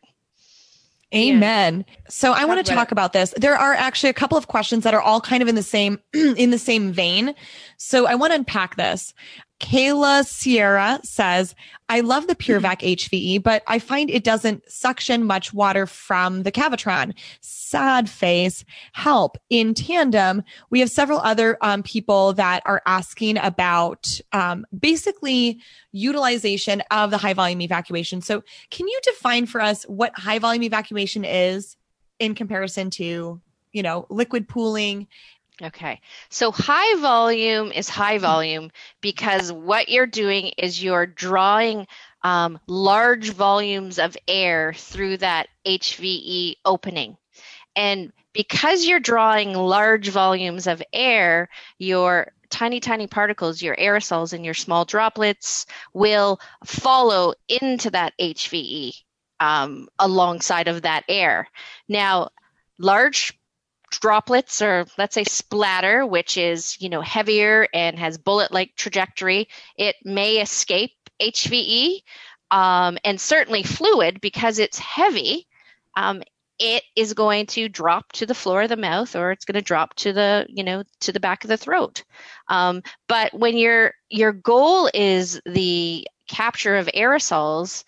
Amen. So I want to talk about this. There are actually a couple of questions that are all kind of in the same in the same vein. So I want to unpack this. Kayla Sierra says, I love the PureVac HVE, but I find it doesn't suction much water from the Cavitron. Sad face. Help. In tandem, we have several other um, people that are asking about um, basically utilization of the high volume evacuation. So, can you define for us what high volume evacuation is in comparison to, you know, liquid pooling Okay. So high volume is high volume because what you're doing is you're drawing um, large volumes of air through that HVE opening. And because you're drawing large volumes of air, your tiny, tiny particles, your aerosols and your small droplets will follow into that HVE um, alongside of that air. Now, large droplets or let's say splatter which is you know heavier and has bullet like trajectory it may escape hve um, and certainly fluid because it's heavy um, it is going to drop to the floor of the mouth or it's going to drop to the you know to the back of the throat. Um, but when your your goal is the capture of aerosols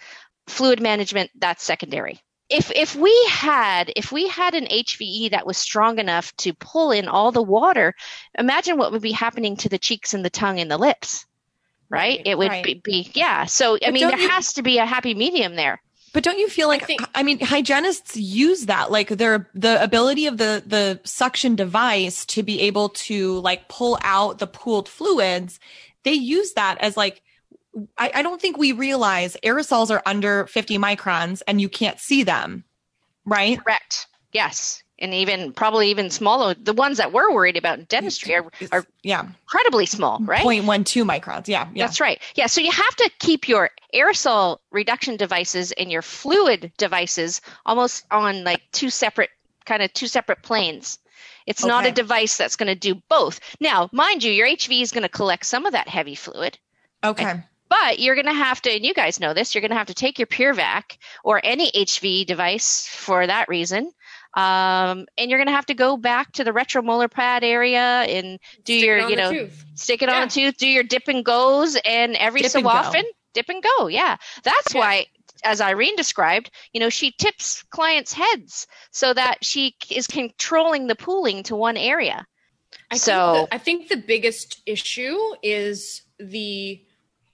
fluid management that's secondary if if we had if we had an HVE that was strong enough to pull in all the water, imagine what would be happening to the cheeks and the tongue and the lips, right? right it would right. Be, be, yeah. So I mean, there you, has to be a happy medium there. But don't you feel like I, think, I mean hygienists use that like their the ability of the the suction device to be able to like pull out the pooled fluids, they use that as like I, I don't think we realize aerosols are under 50 microns and you can't see them, right? Correct. Yes. And even probably even smaller, the ones that we're worried about in dentistry are, are yeah incredibly small, right? 0.12 microns. Yeah, yeah. That's right. Yeah. So you have to keep your aerosol reduction devices and your fluid devices almost on like two separate kind of two separate planes. It's okay. not a device that's going to do both. Now, mind you, your HV is going to collect some of that heavy fluid. Okay. But you're going to have to, and you guys know this, you're going to have to take your PureVac or any HV device for that reason. Um, and you're going to have to go back to the retromolar pad area and do stick your, you know, tooth. stick it yeah. on the tooth, do your dip and goes, and every dip so and often, go. dip and go. Yeah. That's yeah. why as Irene described, you know, she tips clients' heads so that she is controlling the pooling to one area. I so think the, I think the biggest issue is the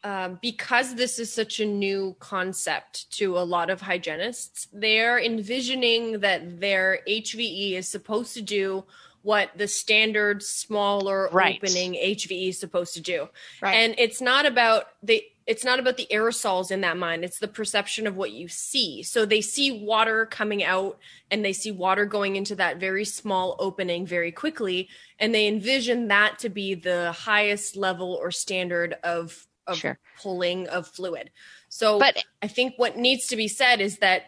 um, because this is such a new concept to a lot of hygienists, they're envisioning that their HVE is supposed to do what the standard smaller right. opening HVE is supposed to do. Right. And it's not about the it's not about the aerosols in that mind. It's the perception of what you see. So they see water coming out and they see water going into that very small opening very quickly and they envision that to be the highest level or standard of of sure. pulling of fluid. So but I think what needs to be said is that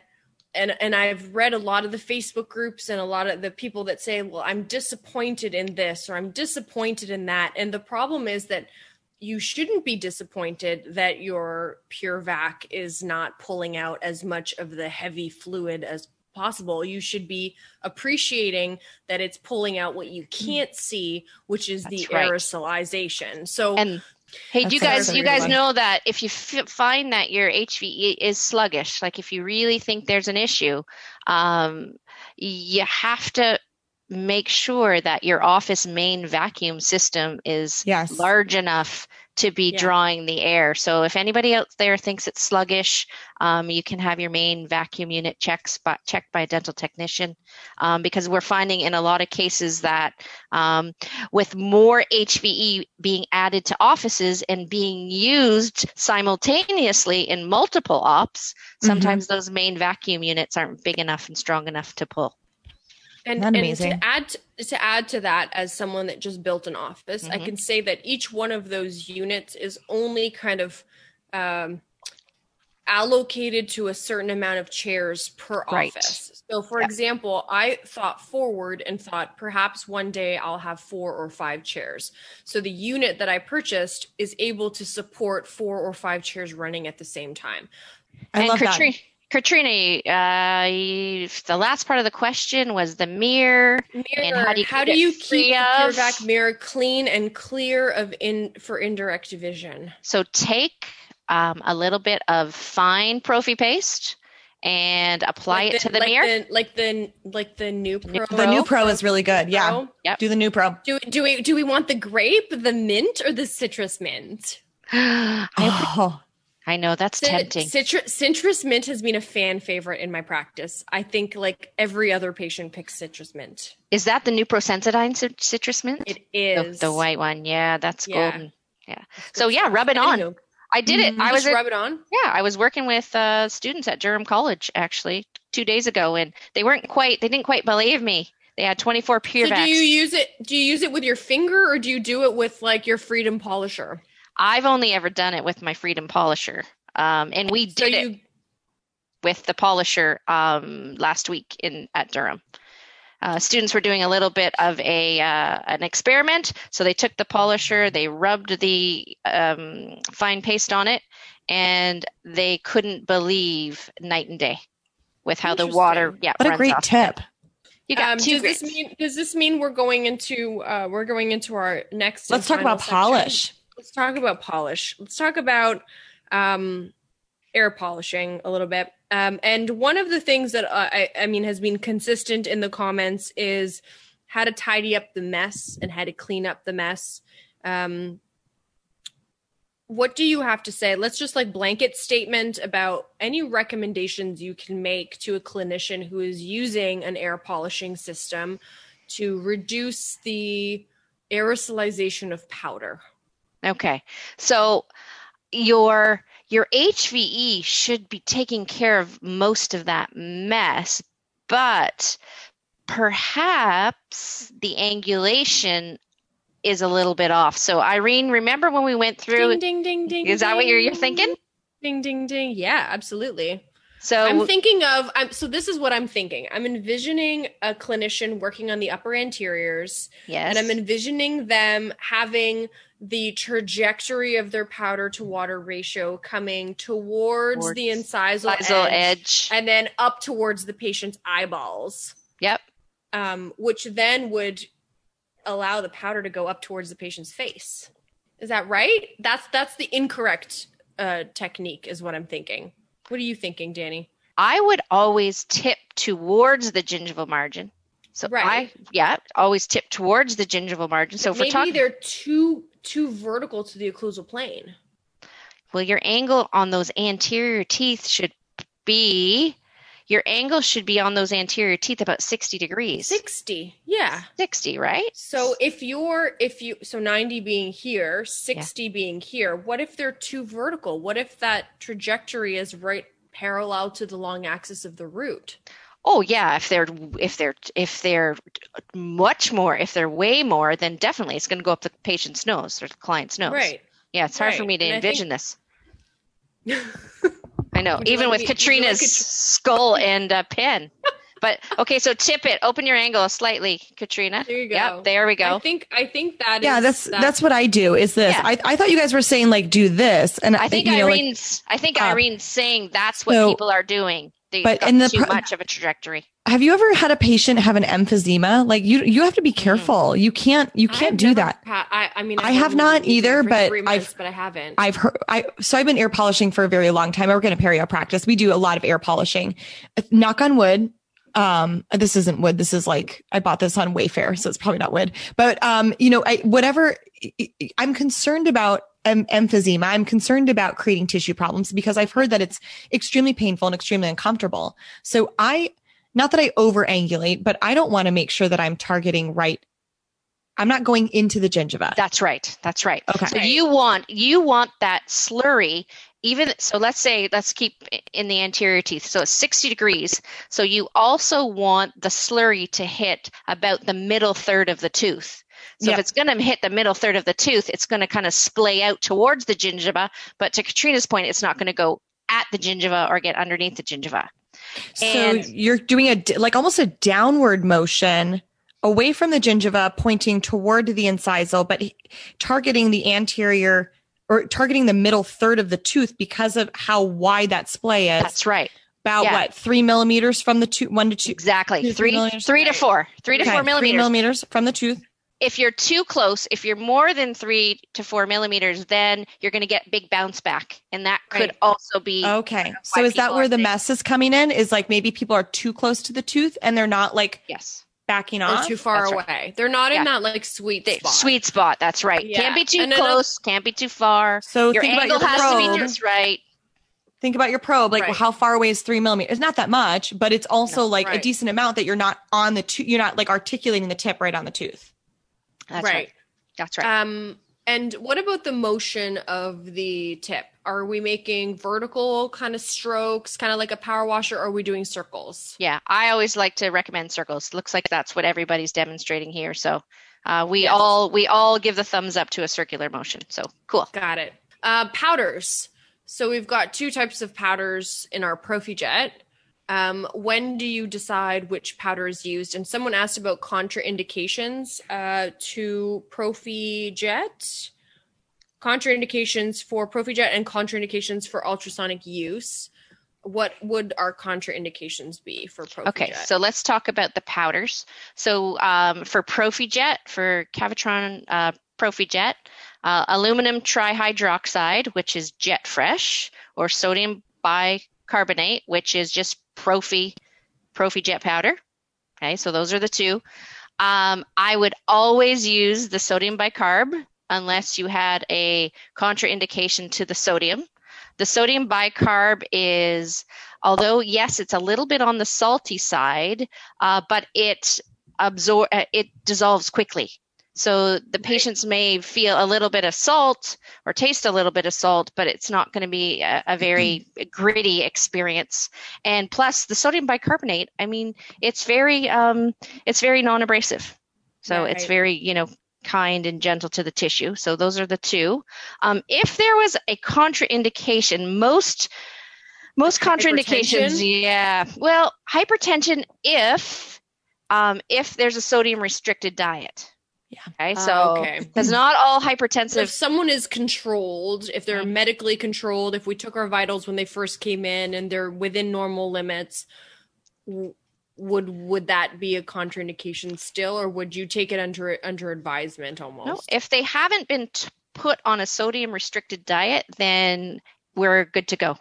and and I've read a lot of the Facebook groups and a lot of the people that say, "Well, I'm disappointed in this or I'm disappointed in that." And the problem is that you shouldn't be disappointed that your PureVac is not pulling out as much of the heavy fluid as possible. You should be appreciating that it's pulling out what you mm. can't see, which is That's the right. aerosolization. So and Hey, do you guys you guys know that if you f- find that your HVE is sluggish, like if you really think there's an issue, um, you have to make sure that your office main vacuum system is yes. large enough to be yeah. drawing the air. So if anybody out there thinks it's sluggish, um, you can have your main vacuum unit checks by, checked by a dental technician um, because we're finding in a lot of cases that um, with more HVE being added to offices and being used simultaneously in multiple ops, mm-hmm. sometimes mm-hmm. those main vacuum units aren't big enough and strong enough to pull. And, and to add to, add to that, as someone that just built an office, mm-hmm. I can say that each one of those units is only kind of um, allocated to a certain amount of chairs per right. office. So, for example, I thought forward and thought perhaps one day I'll have four or five chairs. So, the unit that I purchased is able to support four or five chairs running at the same time. I and love Katrina, that. Katrina, uh, the last part of the question was the mirror. Mirror. how do you how keep do you keep free the of- PureVac mirror clean and clear of in for indirect vision? So take um, a little bit of fine prophy paste and apply Like it to the like mirror. The, like the like the Nupro. The Nupro is really good. Yeah. Pro? Yep. Do the Nupro. Do do we do we want the grape, the mint, or the citrus mint? I, Oh, I know that's Cit- tempting. Citrus citrus mint has been a fan favorite in my practice. I think like every other patient picks citrus mint. Is that the Nupro Sensodyne cit- citrus mint? It the, the white one. Yeah, that's Yeah. golden. Yeah. So yeah, rub it on. Anywho, I did it. I was just rub it on. Yeah, I was working with uh, students at Durham College actually two days ago, and they weren't quite. They didn't quite believe me. They had 24 pure So do you use it? Do you use it with your finger or do you do it with like your Freedom Polisher? I've only ever done it with my Freedom Polisher, um, and we So did you it with the polisher um, last week in at Durham. Uh, students were doing a little bit of a uh, an experiment, so they took the polisher, they rubbed the um, fine paste on it, and they couldn't believe night and day with how the water. Interesting. Yeah, what a great off. tip. You got um, two does this mean does this mean we're going into uh, we're going into our next Let's talk about section? polish. Let's talk about polish. Let's talk about um, air polishing a little bit. Um, and one of the things that uh, I, I mean has been consistent in the comments is how to tidy up the mess and how to clean up the mess. Um, what do you have to say? Let's just like blanket statement about any recommendations you can make to a clinician who is using an air polishing system to reduce the aerosolization of powder. Okay. So your your HVE should be taking care of most of that mess, but perhaps the angulation is a little bit off. So Irene, remember when we went through Ding ding ding ding. Is that what you're- you're thinking? Ding ding ding. Yeah, absolutely. so I'm thinking of I'm so this is what I'm thinking. I'm envisioning a clinician working on the upper anteriors yes. and I'm envisioning them having the trajectory of their powder to water ratio coming towards, Towards the incisal Incisal edge, edge. and then up towards the patient's eyeballs, Yep. um, which then would allow the powder to go up towards the patient's face. Is that right? That's that's the incorrect uh, technique, is what I'm thinking. What are you thinking, Danny? I would always tip towards the gingival margin. So Right. I yeah, always tip towards the gingival margin. So if we're maybe talking they're too too vertical to the occlusal plane. Well, your angle on those anterior teeth should be your angle should be on those anterior teeth about 60 degrees. 60. Yeah. 60, right? So if you're if you so 90 being here, 60 being here, what if they're too vertical? What if that trajectory is right parallel to the long axis of the root? Oh yeah, if they're if they're if they're much more, if they're way more, then definitely it's going to go up the patient's nose or the client's nose. Right. Yeah, it's hard for me to And I envision think- this. I know, Would even with me- would you like Katrina's skull and uh, pen. But okay, so tip it. Open your angle slightly, Katrina. There you go. Yep, there we go. I think I think that Yeah, that's that's what I do. Is this? Yeah. I, I thought you guys were saying like do this, and I think you know, like- Irene's. I think uh, Irene's saying that's what so- people are doing. They've but in the too much of a trajectory. have you ever had a patient have an emphysema? Like you, you have to be careful. You can't, you can't do that. pa- I, I mean, I I've not either, but three I've, but I haven't. I've heard, I, so I've been air polishing for a very long time. I work in a perio practice. We do a lot of air polishing. Knock on wood. Um, this isn't wood. This is like, I bought this on Wayfair, so it's probably not wood, but, um, you know, I, whatever I'm concerned about em- emphysema. I'm concerned about creating tissue problems because I've heard that it's extremely painful and extremely uncomfortable. So I, not that I overangulate, but I don't want to make sure that I'm targeting right. I'm not going into the gingiva. That's right. That's right. Okay. So you want you want that slurry. Even so, let's say let's keep in the anterior teeth. So it's 60 degrees. So you also want the slurry to hit about the middle third of the tooth. So if it's going to hit the middle third of the tooth, it's going to kind of splay out towards the gingiva. But to Katrina's point, it's not going to go at the gingiva or get underneath the gingiva. So And- you're doing a like almost a downward motion away from the gingiva, pointing toward the incisal, but targeting the anterior or targeting the middle third of the tooth because of how wide that splay is. That's right. about Yeah. what three millimeters from the tooth, one to two, Exactly. Two Three, three three to four, three to Okay, four three millimeters. millimeters from the tooth. If you're too close, if you're more than three to four millimeters, then you're going to get big bounce back, and that could Right. also be Okay, so is that where the mess is coming in? Is like maybe people are too close to the tooth and they're not like yes, backing off Or off. too far That's right. away. They're not in that like sweet spot. sweet spot. That's right. Yeah. Can't be too And then close. Can't be too far. So your think about angle your has to be probe. just right. Think about your probe. Like, well, how far away is three millimeters? It's not that much, but it's also like a decent amount that you're not on the tooth. You're not like articulating the tip right on the tooth. That's right. right. That's right. Um, and what about the motion of the tip? Are we making vertical kind of strokes, kind of like a power washer, or are we doing circles? yeah, I always like to recommend circles. Looks like that's what everybody's demonstrating here. So uh, we Yes. all we all give the thumbs up to a circular motion. So cool. Got it. Uh, powders. So we've got two types of powders in our Prophy-Jet. Um, when do you decide which powder is used? And someone asked about contraindications uh, to Prophy-Jet, contraindications for Prophy-Jet, and contraindications for ultrasonic use. What would our contraindications be for Prophy-Jet? Okay, so let's talk about the powders. So um, for Prophy-Jet, for Cavitron uh, Prophy-Jet, uh, aluminum trihydroxide, which is Jet Fresh, or sodium bicarbonate, which is just Prophy Prophy-Jet powder. Okay, so those are the two. Um, I would always use the sodium bicarb unless you had a contraindication to the sodium. The sodium bicarb is although yes it's a little bit on the salty side uh, but it absor- uh, it dissolves quickly so the patients may feel a little bit of salt or taste a little bit of salt but it's not going to be a, a very gritty experience. And plus the sodium bicarbonate i mean it's very um, it's very non-abrasive. So it's very you know kind and gentle to the tissue. So those are the two. Um, if there was a contraindication most most contraindications yeah. Well hypertension if um, if there's a sodium restricted diet Yeah. okay so Ah, okay. because not all hypertensive. if someone is controlled, if they're medically controlled, if we took our vitals when they first came in and they're within normal limits, would would that be a contraindication still, or would you take it under under advisement almost? no, if they haven't been t- put on a sodium restricted diet then we're good to go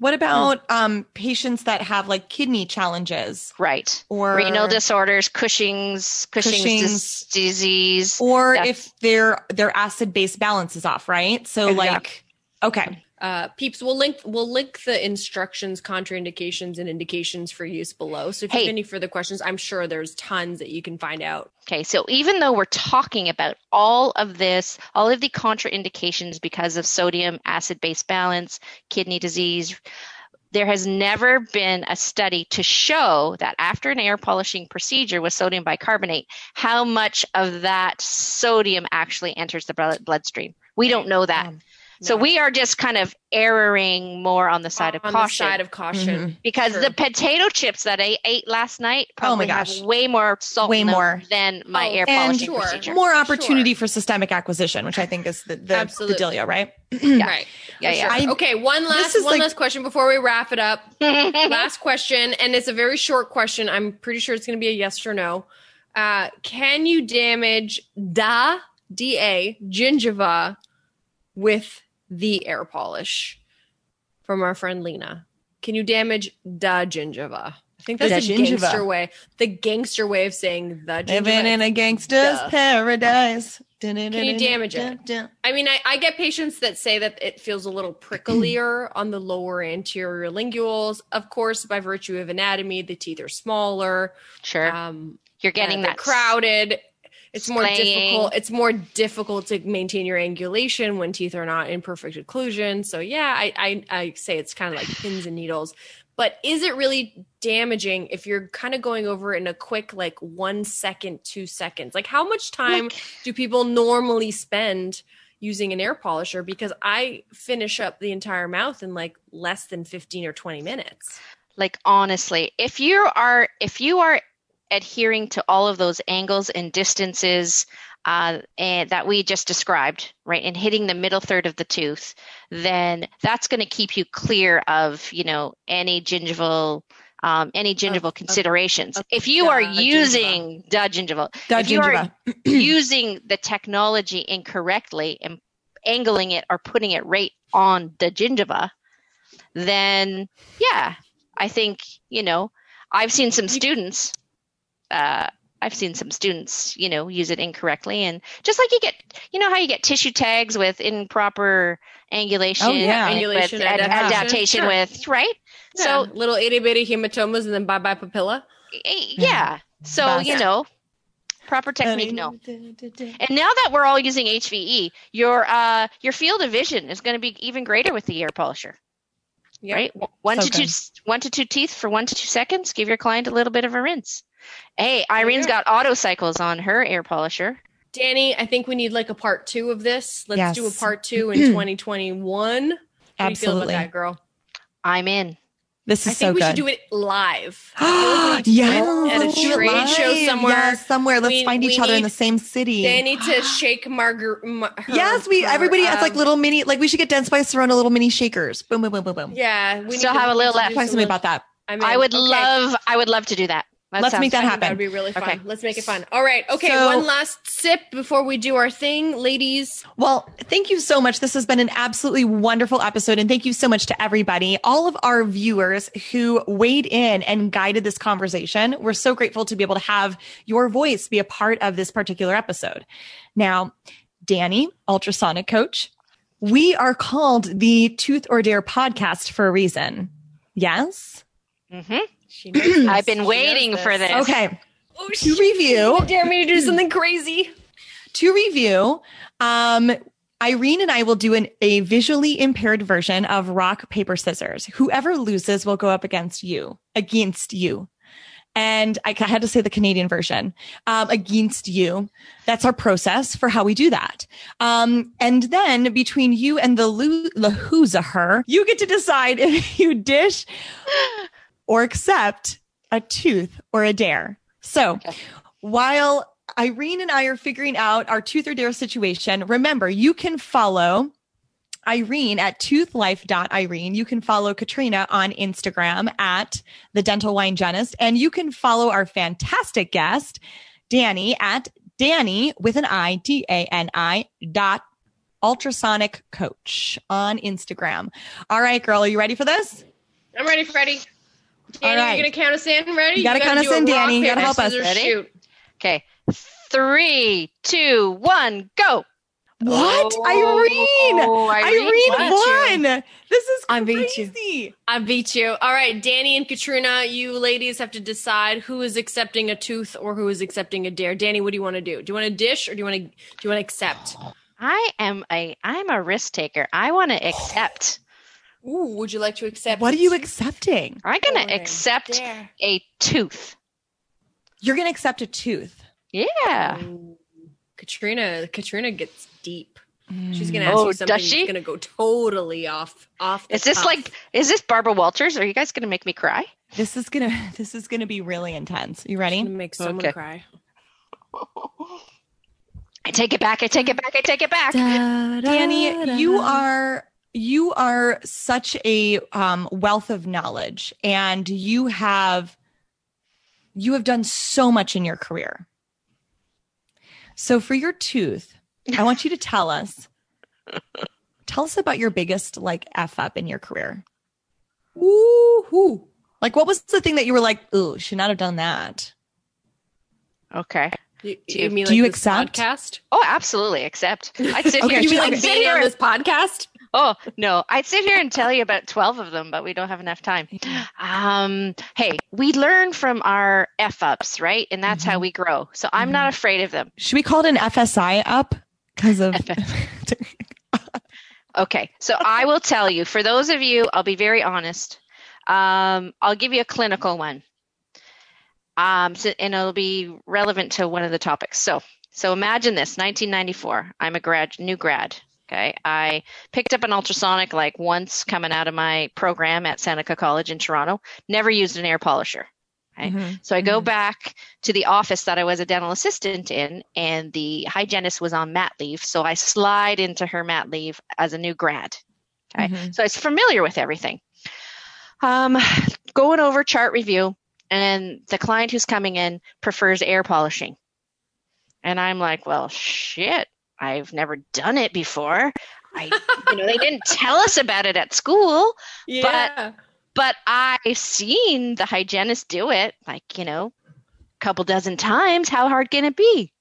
What about um, patients that have like kidney challenges right or renal disorders cushing's cushing's, dis- Cushing's. disease or That's- if their their acid base balance is off, right? So Exactly. like, okay, Uh, peeps, we'll link we'll link the instructions, contraindications, and indications for use below. So if you have any further questions, I'm sure there's tons that you can find out. Okay, so even though we're talking about all of this, all of the contraindications because of sodium acid base balance, kidney disease, there has never been a study to show that after an air polishing procedure with sodium bicarbonate, how much of that sodium actually enters the bloodstream. We don't know that. So No. we are just kind of erroring more on the side of on caution the side of caution. because Sure. the potato chips that I ate last night Oh my probably have gosh. way more salt Way more. than my Oh, air and polishing sure. procedure. more opportunity for systemic acquisition, which I think is the the, the dealio, right? Right. Yeah, yeah. sure. I- okay, one last one like- last question before we wrap it up. last question, and it's a very short question. I'm pretty sure it's going to be a yes or no. Uh, can you damage da da gingiva with the air polish? From our friend Lena. Can you damage da gingiva? I think that's The a gingiva. gangster way. The gangster way of saying the gingiva. Living in a gangster's Duh. paradise. Can you damage it? I mean, I, I get patients that say that it feels a little pricklier on the lower anterior linguals. Of course, by virtue of anatomy, the teeth are smaller. Sure. Um, You're getting uh, that crowded. It's more difficult. It's more difficult to maintain your angulation when teeth are not in perfect occlusion. So yeah, I I, I say it's kind of like pins and needles. But is it really damaging if you're kind of going over it in a quick like one second, two seconds? Like how much time Like- do people normally spend using an air polisher? Because I finish up the entire mouth in like less than 15 or 20 minutes. like honestly, if you are if you are adhering to all of those angles and distances, uh, and that we just described, right, and hitting the middle third of the tooth, then that's going to keep you clear of, you know, any gingival, um, any gingival considerations. of if you are using the gingival, The if you are using the technology incorrectly and angling it or putting it right on the gingiva, then yeah, I think you know I've seen some students. Uh, I've seen some students, you know, use it incorrectly, and just like you get, you know, how you get tissue tags with improper angulation, Oh, yeah. and Angulation, with ad- adaptation. adaptation, Sure. with right. So So little itty bitty hematomas and then bye bye papilla. yeah, so Best. you know, proper technique, no. And now that we're all using HVE, your uh, your field of vision is going to be even greater with the air polisher, Yep. right? One So to two, good. s- one to two teeth for one to two seconds. Give your client a little bit of a rinse. Hey, Irene's got auto cycles on her air polisher. Danny, I think we need like a part two of this. Let's do a part two in 2021. How do you feel about Absolutely. that, girl? I'm in. This is I is think so we good. should do it live. I we need yeah, at a let's trade show somewhere. Yes, somewhere. Let's We- find each we other in the same city. They need to shake Margaret. Ma- her- yes, we. her, everybody has like um, little mini. Like we should get Dentsply Sirona little mini shakers. Boom, boom, boom, boom, boom. Yeah, we Still need to- have a little left. do Tell some somebody of- about that. I'm I would Okay. love. I would love to do that. That Let's sounds make that happen. That would be really fun. Okay. Let's make it fun. All right. Okay. So- one last sip before we do our thing, ladies. Well, thank you so much. This has been an absolutely wonderful episode. And thank you so much to everybody, all of our viewers who weighed in and guided this conversation. We're so grateful to be able to have your voice be a part of this particular episode. Now, Danny, ultrasonic coach, we are called the Tooth or Dare podcast for a reason. Yes? hmm She. I've been She waiting knows for this. Okay. Oh, To shit. review, Dare me to do something crazy. to review, um, Irene and I will do an, a visually impaired version of rock, paper, scissors. Whoever loses will go up against you, against you. And I had to say the Canadian version, um, against you. That's our process for how we do that. Um, and then between you and the lo- Lahuzaher, you get to decide if you dish or accept a tooth or a dare. So while Irene and I are figuring out our tooth or dare situation, remember you can follow Irene at toothlife.irene. You can follow Katrina on Instagram at the dental wine genist, and you can follow our fantastic guest, Danny at Danny with an I, D A N I dot ultrasonic coach on Instagram. All right, girl, are you ready for this? I'm ready, Freddie. Danny, All right. you're gonna count us in. Ready? You gotta count us do a in, rock, Danny. You gotta help us. Ready? Shoot. Okay. Three, two, one, go. What? Oh, Irene! Irene Irene won. won. This is crazy. I beat you. I beat you. All right, Danny and Katrina, you ladies have to decide who is accepting a tooth or who is accepting a dare. Danny, what do you want to do? Do you want to dish or do you want to do you want to accept? I am a I'm a risk taker. I want to accept. Ooh, would you like to accept? What are you accepting? I'm gonna a accept dare? a tooth. You're going to accept a tooth. Yeah. Ooh. Katrina, Katrina gets deep. Mm. She's gonna ask Oh, you does something that's she? gonna go totally off off. The Is this cuff. like is this Barbara Walters? Are you guys gonna make me cry? This is going to this is going to be really intense. You ready? gonna make someone Okay. cry? I take it back. I take it back. I take it back. Danny, you are you are such a um, wealth of knowledge and you have you have done so much in your career. So for your tooth, I want you to tell us tell us about your biggest like f up in your career. Woo-hoo. Like what was the thing that you were like, "Ooh, should not have done that." Okay. You, Do you you- mean do like you this accept? podcast? Oh, absolutely. Accept. I'd sit Okay, here. you You like like I'd sit being on this podcast? Oh no, I'd sit here and tell you about twelve of them, but we don't have enough time. Um, hey, we learn from our f ups, right? And that's how we grow. So I'm not afraid of them. Should we call it an FSI up because of Okay, so I will tell you. For those of you, I'll be very honest. Um, I'll give you a clinical one, um, so, and it'll be relevant to one of the topics. So, so imagine this: 1994. I'm a grad, new grad. Okay, I picked up an ultrasonic like once coming out of my program at Seneca College in Toronto. Never used an air polisher. Okay. Mm-hmm. So I go mm-hmm. back to the office that I was a dental assistant in, and the hygienist was on mat leave. So I slide into her mat leave as a new grad. Okay. Mm-hmm. So I was familiar with everything. Um, going over chart review, and the client who's coming in prefers air polishing. And I'm like, well, shit, I've never done it before. I, you know, they didn't tell us about it at school. Yeah. But, but I've seen the hygienist do it, like, you know, a couple dozen times. How hard can it be?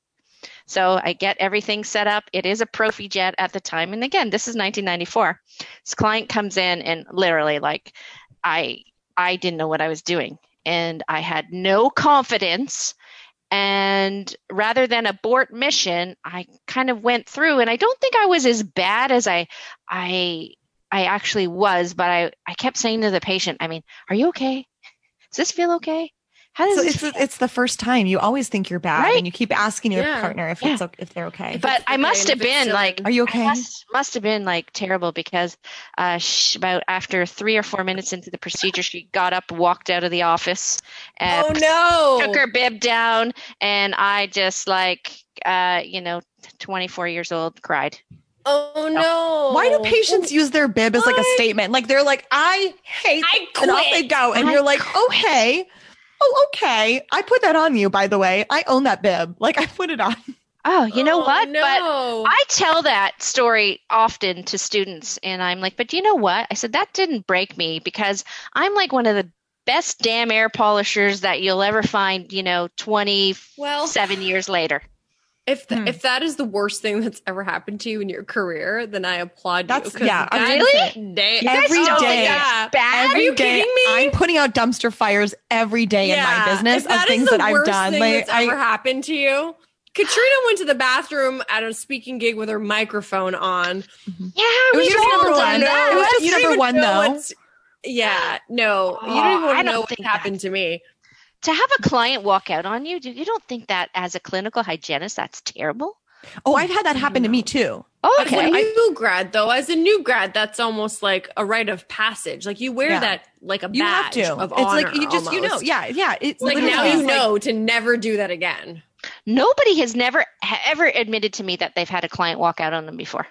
So I get everything set up. It is a Prophy-Jet at the time. And again, this is 1994. This client comes in and literally like I I didn't know what I was doing and I had no confidence and rather than abort mission i kind of went through and i don't think i was as bad as i i i actually was but i i kept saying to the patient i mean are you okay? Does this feel okay how does so it's feel? it's the first time you always think you're bad right? and you keep asking your yeah. partner if yeah. it's if they're okay but i must have been like are you okay must, must, have been like terrible because uh about after three or four minutes into the procedure she got up walked out of the office uh, oh no took her bib down and i just like uh you know 24 years old cried Oh no! Why do patients use their bib as like a statement? Like they're like, "I hate," I and off they go, and I you're like, "Oh hey, Oh, okay. I put that on you, by the way. I own that bib. Like I put it on. Oh, you know oh, what? No. But I tell that story often to students, and I'm like, but you know what? I said that didn't break me because I'm like one of the best damn air polishers that you'll ever find. You know, twenty well, seven years later. If th- hmm. if that is the worst thing that's ever happened to you in your career, then I applaud that's, you. Yeah, really? Day, every day, yeah. bad. Every Are you day, kidding me? I'm putting out dumpster fires every day yeah. in my business of things that I've done. That's the worst thing like, that's I, ever happened to you? Katrina went to the bathroom at a speaking gig with her microphone on. Mm-hmm. Yeah, it was just number one. It was just number one, though. Yeah, no, oh, you don't even want to know what happened that. to me to have a client walk out on you, do you don't think that as a clinical hygienist that's terrible? Oh, I've had that happen to me too. Oh, okay. As a new grad, though, as a new grad, that's almost like a rite of passage. Like you wear yeah. that like a badge you have to. of it's honor. It's like you just almost. you know, yeah, yeah. It's like now you know to never do that again. Nobody has never ever admitted to me that they've had a client walk out on them before.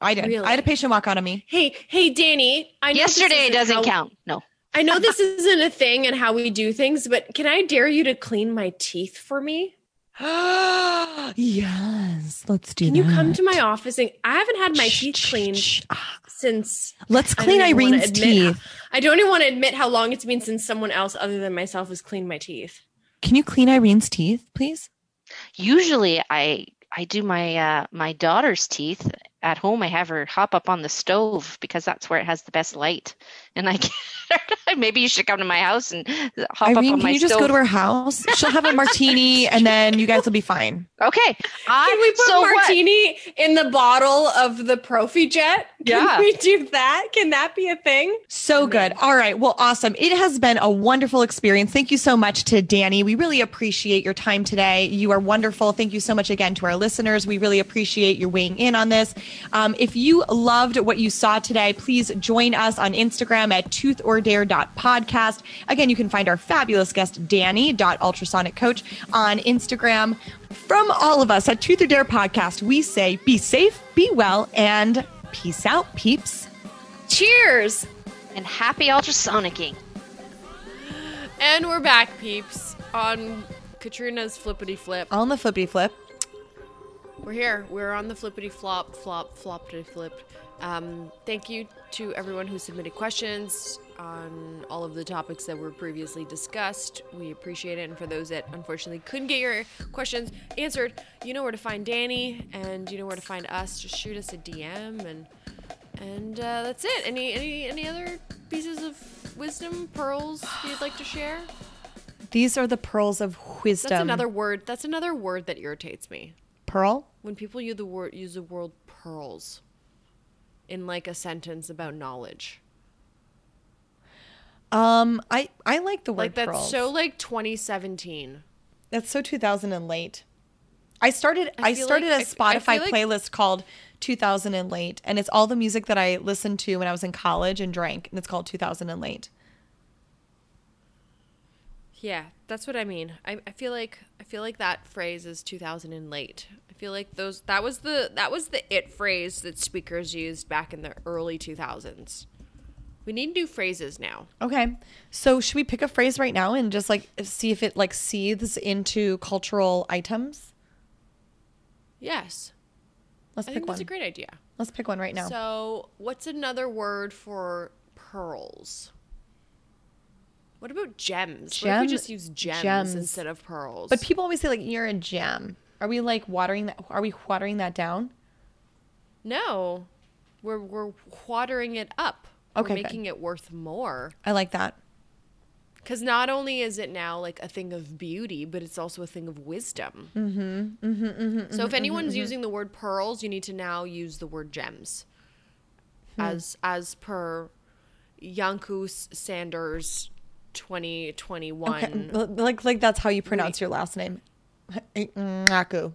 I did. Really? I had a patient walk out on me. Hey, hey, Danny. I yesterday doesn't how- count. No. I know this isn't a thing and how we do things, but can I dare you to clean my teeth for me? yes, let's do that. Can that. you come to my office and I haven't had my shh, teeth cleaned shh, since Let's clean Irene's teeth. I don't even want to admit how long it's been since someone else other than myself has cleaned my teeth. Can you clean Irene's teeth, please? Usually I I do my uh, my daughter's teeth at home. I have her hop up on the stove because that's where it has the best light, and I maybe you should come to my house and hop Irene, up on can you just go to her house? She'll have a martini, and then you guys will be fine. Okay. I, can we put so martini what? in the bottle of the Prophy-Jet? Can yeah. we do that? Can that be a thing? So good. All right. Well, awesome. It has been a wonderful experience. Thank you so much to Danny. We really appreciate your time today. You are wonderful. Thank you so much again to our listeners. We really appreciate your weighing in on this. Um, if you loved what you saw today, please join us on Instagram at toothordare.podcast. Again, you can find our fabulous guest, Danny, ultrasonic coach on Instagram. From all of us at Tooth or Dare Podcast, we say be safe, be well, and peace out, peeps. Cheers! And happy ultrasonicking. And we're back, peeps, on Katrina's flippity flip. On the flippity flip. We're here. We're on the flippity flop, flop, floppity flip. Um, thank you to everyone who submitted questions on all of the topics that were previously discussed. We appreciate it. And for those that unfortunately couldn't get your questions answered, you know where to find Danny and you know where to find us. Just shoot us a DM and and uh, that's it. Any any any other pieces of wisdom, pearls you'd like to share? These are the pearls of wisdom. That's another word. That's another word that irritates me. Pearl? When people use the word use the word pearls in like a sentence about knowledge. Um, I I like the word like that's pearls. so like 2017. That's so 2000 and late. I started I, I started like, a Spotify like, playlist called 2000 and late, and it's all the music that I listened to when I was in college and drank, and it's called 2000 and late. Yeah, that's what I mean. I, I feel like I feel like that phrase is 2000 and late. I feel like those that was the that was the it phrase that speakers used back in the early 2000s. We need new phrases now. Okay. So should we pick a phrase right now and just like see if it like seethes into cultural items? Yes. Let's I pick think one. that's a great idea. Let's pick one right now. So, what's another word for pearls? What about gems? what if we just use gems, gems. instead of pearls? but people always say like you're a gem. Are we like watering that are we watering that down? no, we're we're watering it up. Okay, we're good. making it worth more. I like that. Because not only is it now like a thing of beauty, but it's also a thing of wisdom. Mm-hmm. Mm-hmm. mm-hmm so if anyone's using the word pearls, you need to now use the word gems, as as per Yankus Sanders, twenty twenty one. Like like that's how you pronounce your last name. Ngaku.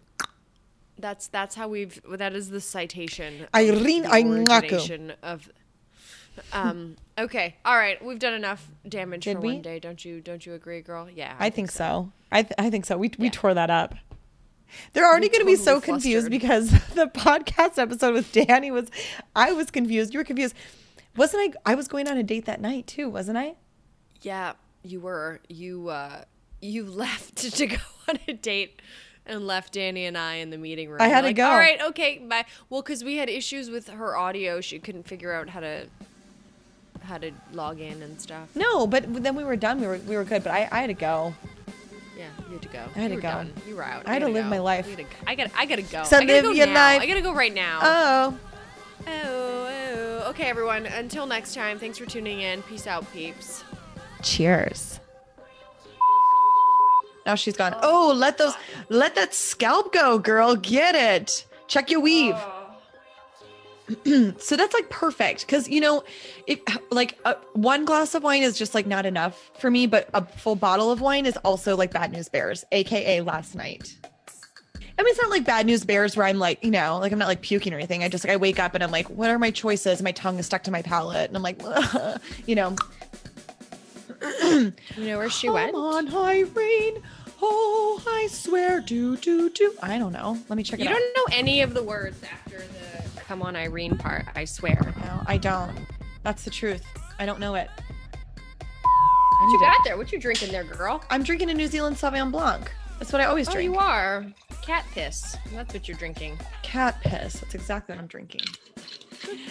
That's that's how we've. That is the citation. Irene origination of. Um. Okay. All right. We've done enough damage Did for we? one day. Don't you? Don't you agree, girl? Yeah. I think so. I th- I think so. We we tore that up. They're already going to be so totally confused flustered. because the podcast episode with Danny was I was confused. You were confused. Wasn't I I was going on a date that night too, wasn't I? Yeah, you were. You uh you left to go on a date and left Danny and I in the meeting room. I had You're to go. All right, okay, bye. Well, cuz we had issues with her audio. She couldn't figure out how to how to log in and stuff. No, but then we were done. We were we were good, but I, I had to go. Yeah, you had to go. I had you to go. Done. You were out. I had to live go. my life. Gotta- I got I got to go. So I gotta live go your now. life. I got to go right now. Oh. oh, oh. Okay, everyone. Until next time. Thanks for tuning in. Peace out, peeps. Cheers. Now she's gone. Oh, let those let that scalp go, girl. Get it. Check your weave. so that's like perfect because you know if like uh, one glass of wine is just like not enough for me but a full bottle of wine is also like bad news bears aka last night i mean it's not like bad news bears where i'm like you know like i'm not like puking or anything i just like i wake up and i'm like what are my choices my tongue is stuck to my palate and i'm like you know You know where she Come went? Come on, Irene. Oh, I swear, do do do. I don't know. Let me check it You out. don't know any of the words after the "Come on, Irene" part. I swear. No, I don't. That's the truth. I don't know it. What you got there? What you drinking there, girl? I'm drinking a New Zealand Sauvignon Blanc. That's what I always oh, drink. Oh, you are cat piss. That's what you're drinking. Cat piss. That's exactly what I'm drinking.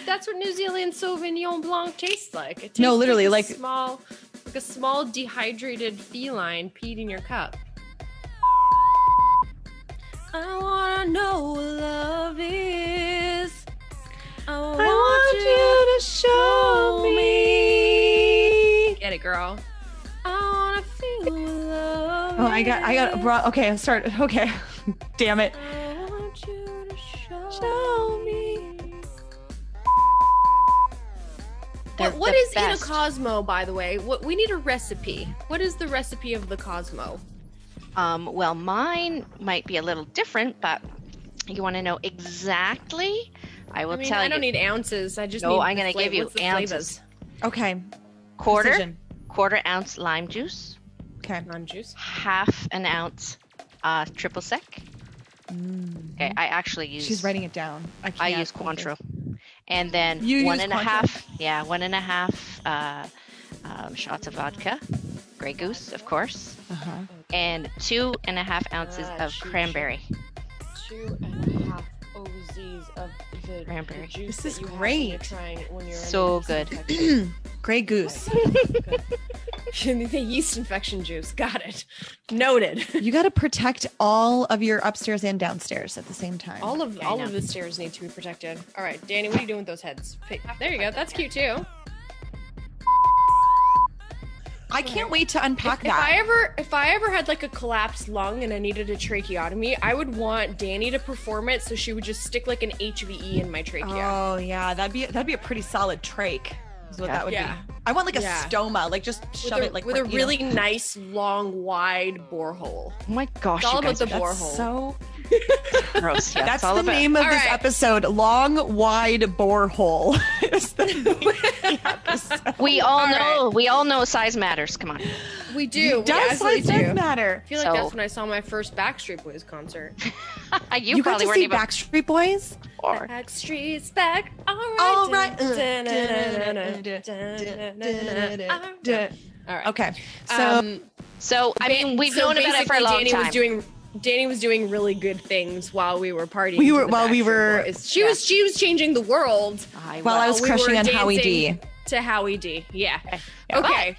That's what New Zealand Sauvignon Blanc tastes like. It tastes No, literally, a like- small, like a small dehydrated feline peed in your cup. I wanna know what love is. I want, you to show me. Get it, girl. I wanna feel love. Oh, I got, I got, bro. Okay, I'm start. Okay, damn it. I want you to show, Show What, what the is in a. Cosmo, by the way? What we need a recipe. What is the recipe of the Cosmo? Um, well, mine might be a little different, but you want to know exactly? I will I mean, tell you. I don't need ounces. I just No, need. I'm gonna give you what's ounces. flavors? Okay. quarter, Precision. quarter ounce lime juice, Okay. Lime juice. half an ounce uh, triple sec. Okay, I actually use. Mm. She's writing it down. I, I can't use focus. Cointreau, and then You one use and a Cointreau? half. Yeah, one and a half uh, um, shots of vodka, Grey Goose, of course, Uh-huh. and two and a half ounces Ah, of shoot, cranberry. Two and a half OZs of the, Cranberry. the juice This is that when great. trying when you're So good. yeast infection. Grey Goose. the yeast infection juice. Got it. Noted. You got to protect all of your upstairs and downstairs at the same time. All of Yeah, all of the stairs need to be protected. All right, Danny, what are you doing with those heads? There you go. That's cute too. I can't wait to unpack If that. I ever if I ever had like a collapsed lung and I needed a tracheotomy, I would want Danny to perform it so she would just stick like an HVE in my trachea. Oh yeah, that'd be that'd be a pretty solid trach. Is what Yeah. that would Yeah. be. I want like a Yeah. stoma, like just with shove a, it like with a you know. really nice, long, wide borehole. Oh my gosh, It's all you about guys the borehole. So. gross. Yeah, That's it's all the about. name of All this right. episode. Long, wide borehole. Is the the. We all All right. know. We all know size matters. Come on. We do. We Does size do. matter. I feel like So- that's when I saw my first Backstreet Boys concert. you, You, got probably to weren't see even Backstreet Boys? born. Backstreet's back. All right. All right. All right. Okay, so Um, So I mean, we've so known about it for a basically long Danny time. Was doing, Danny was doing really good things while we were partying. We were- the while we were- Boys. She was she was changing the world. I while I was we crushing were on Howie D. To Howie D. Yeah. Yeah. Okay.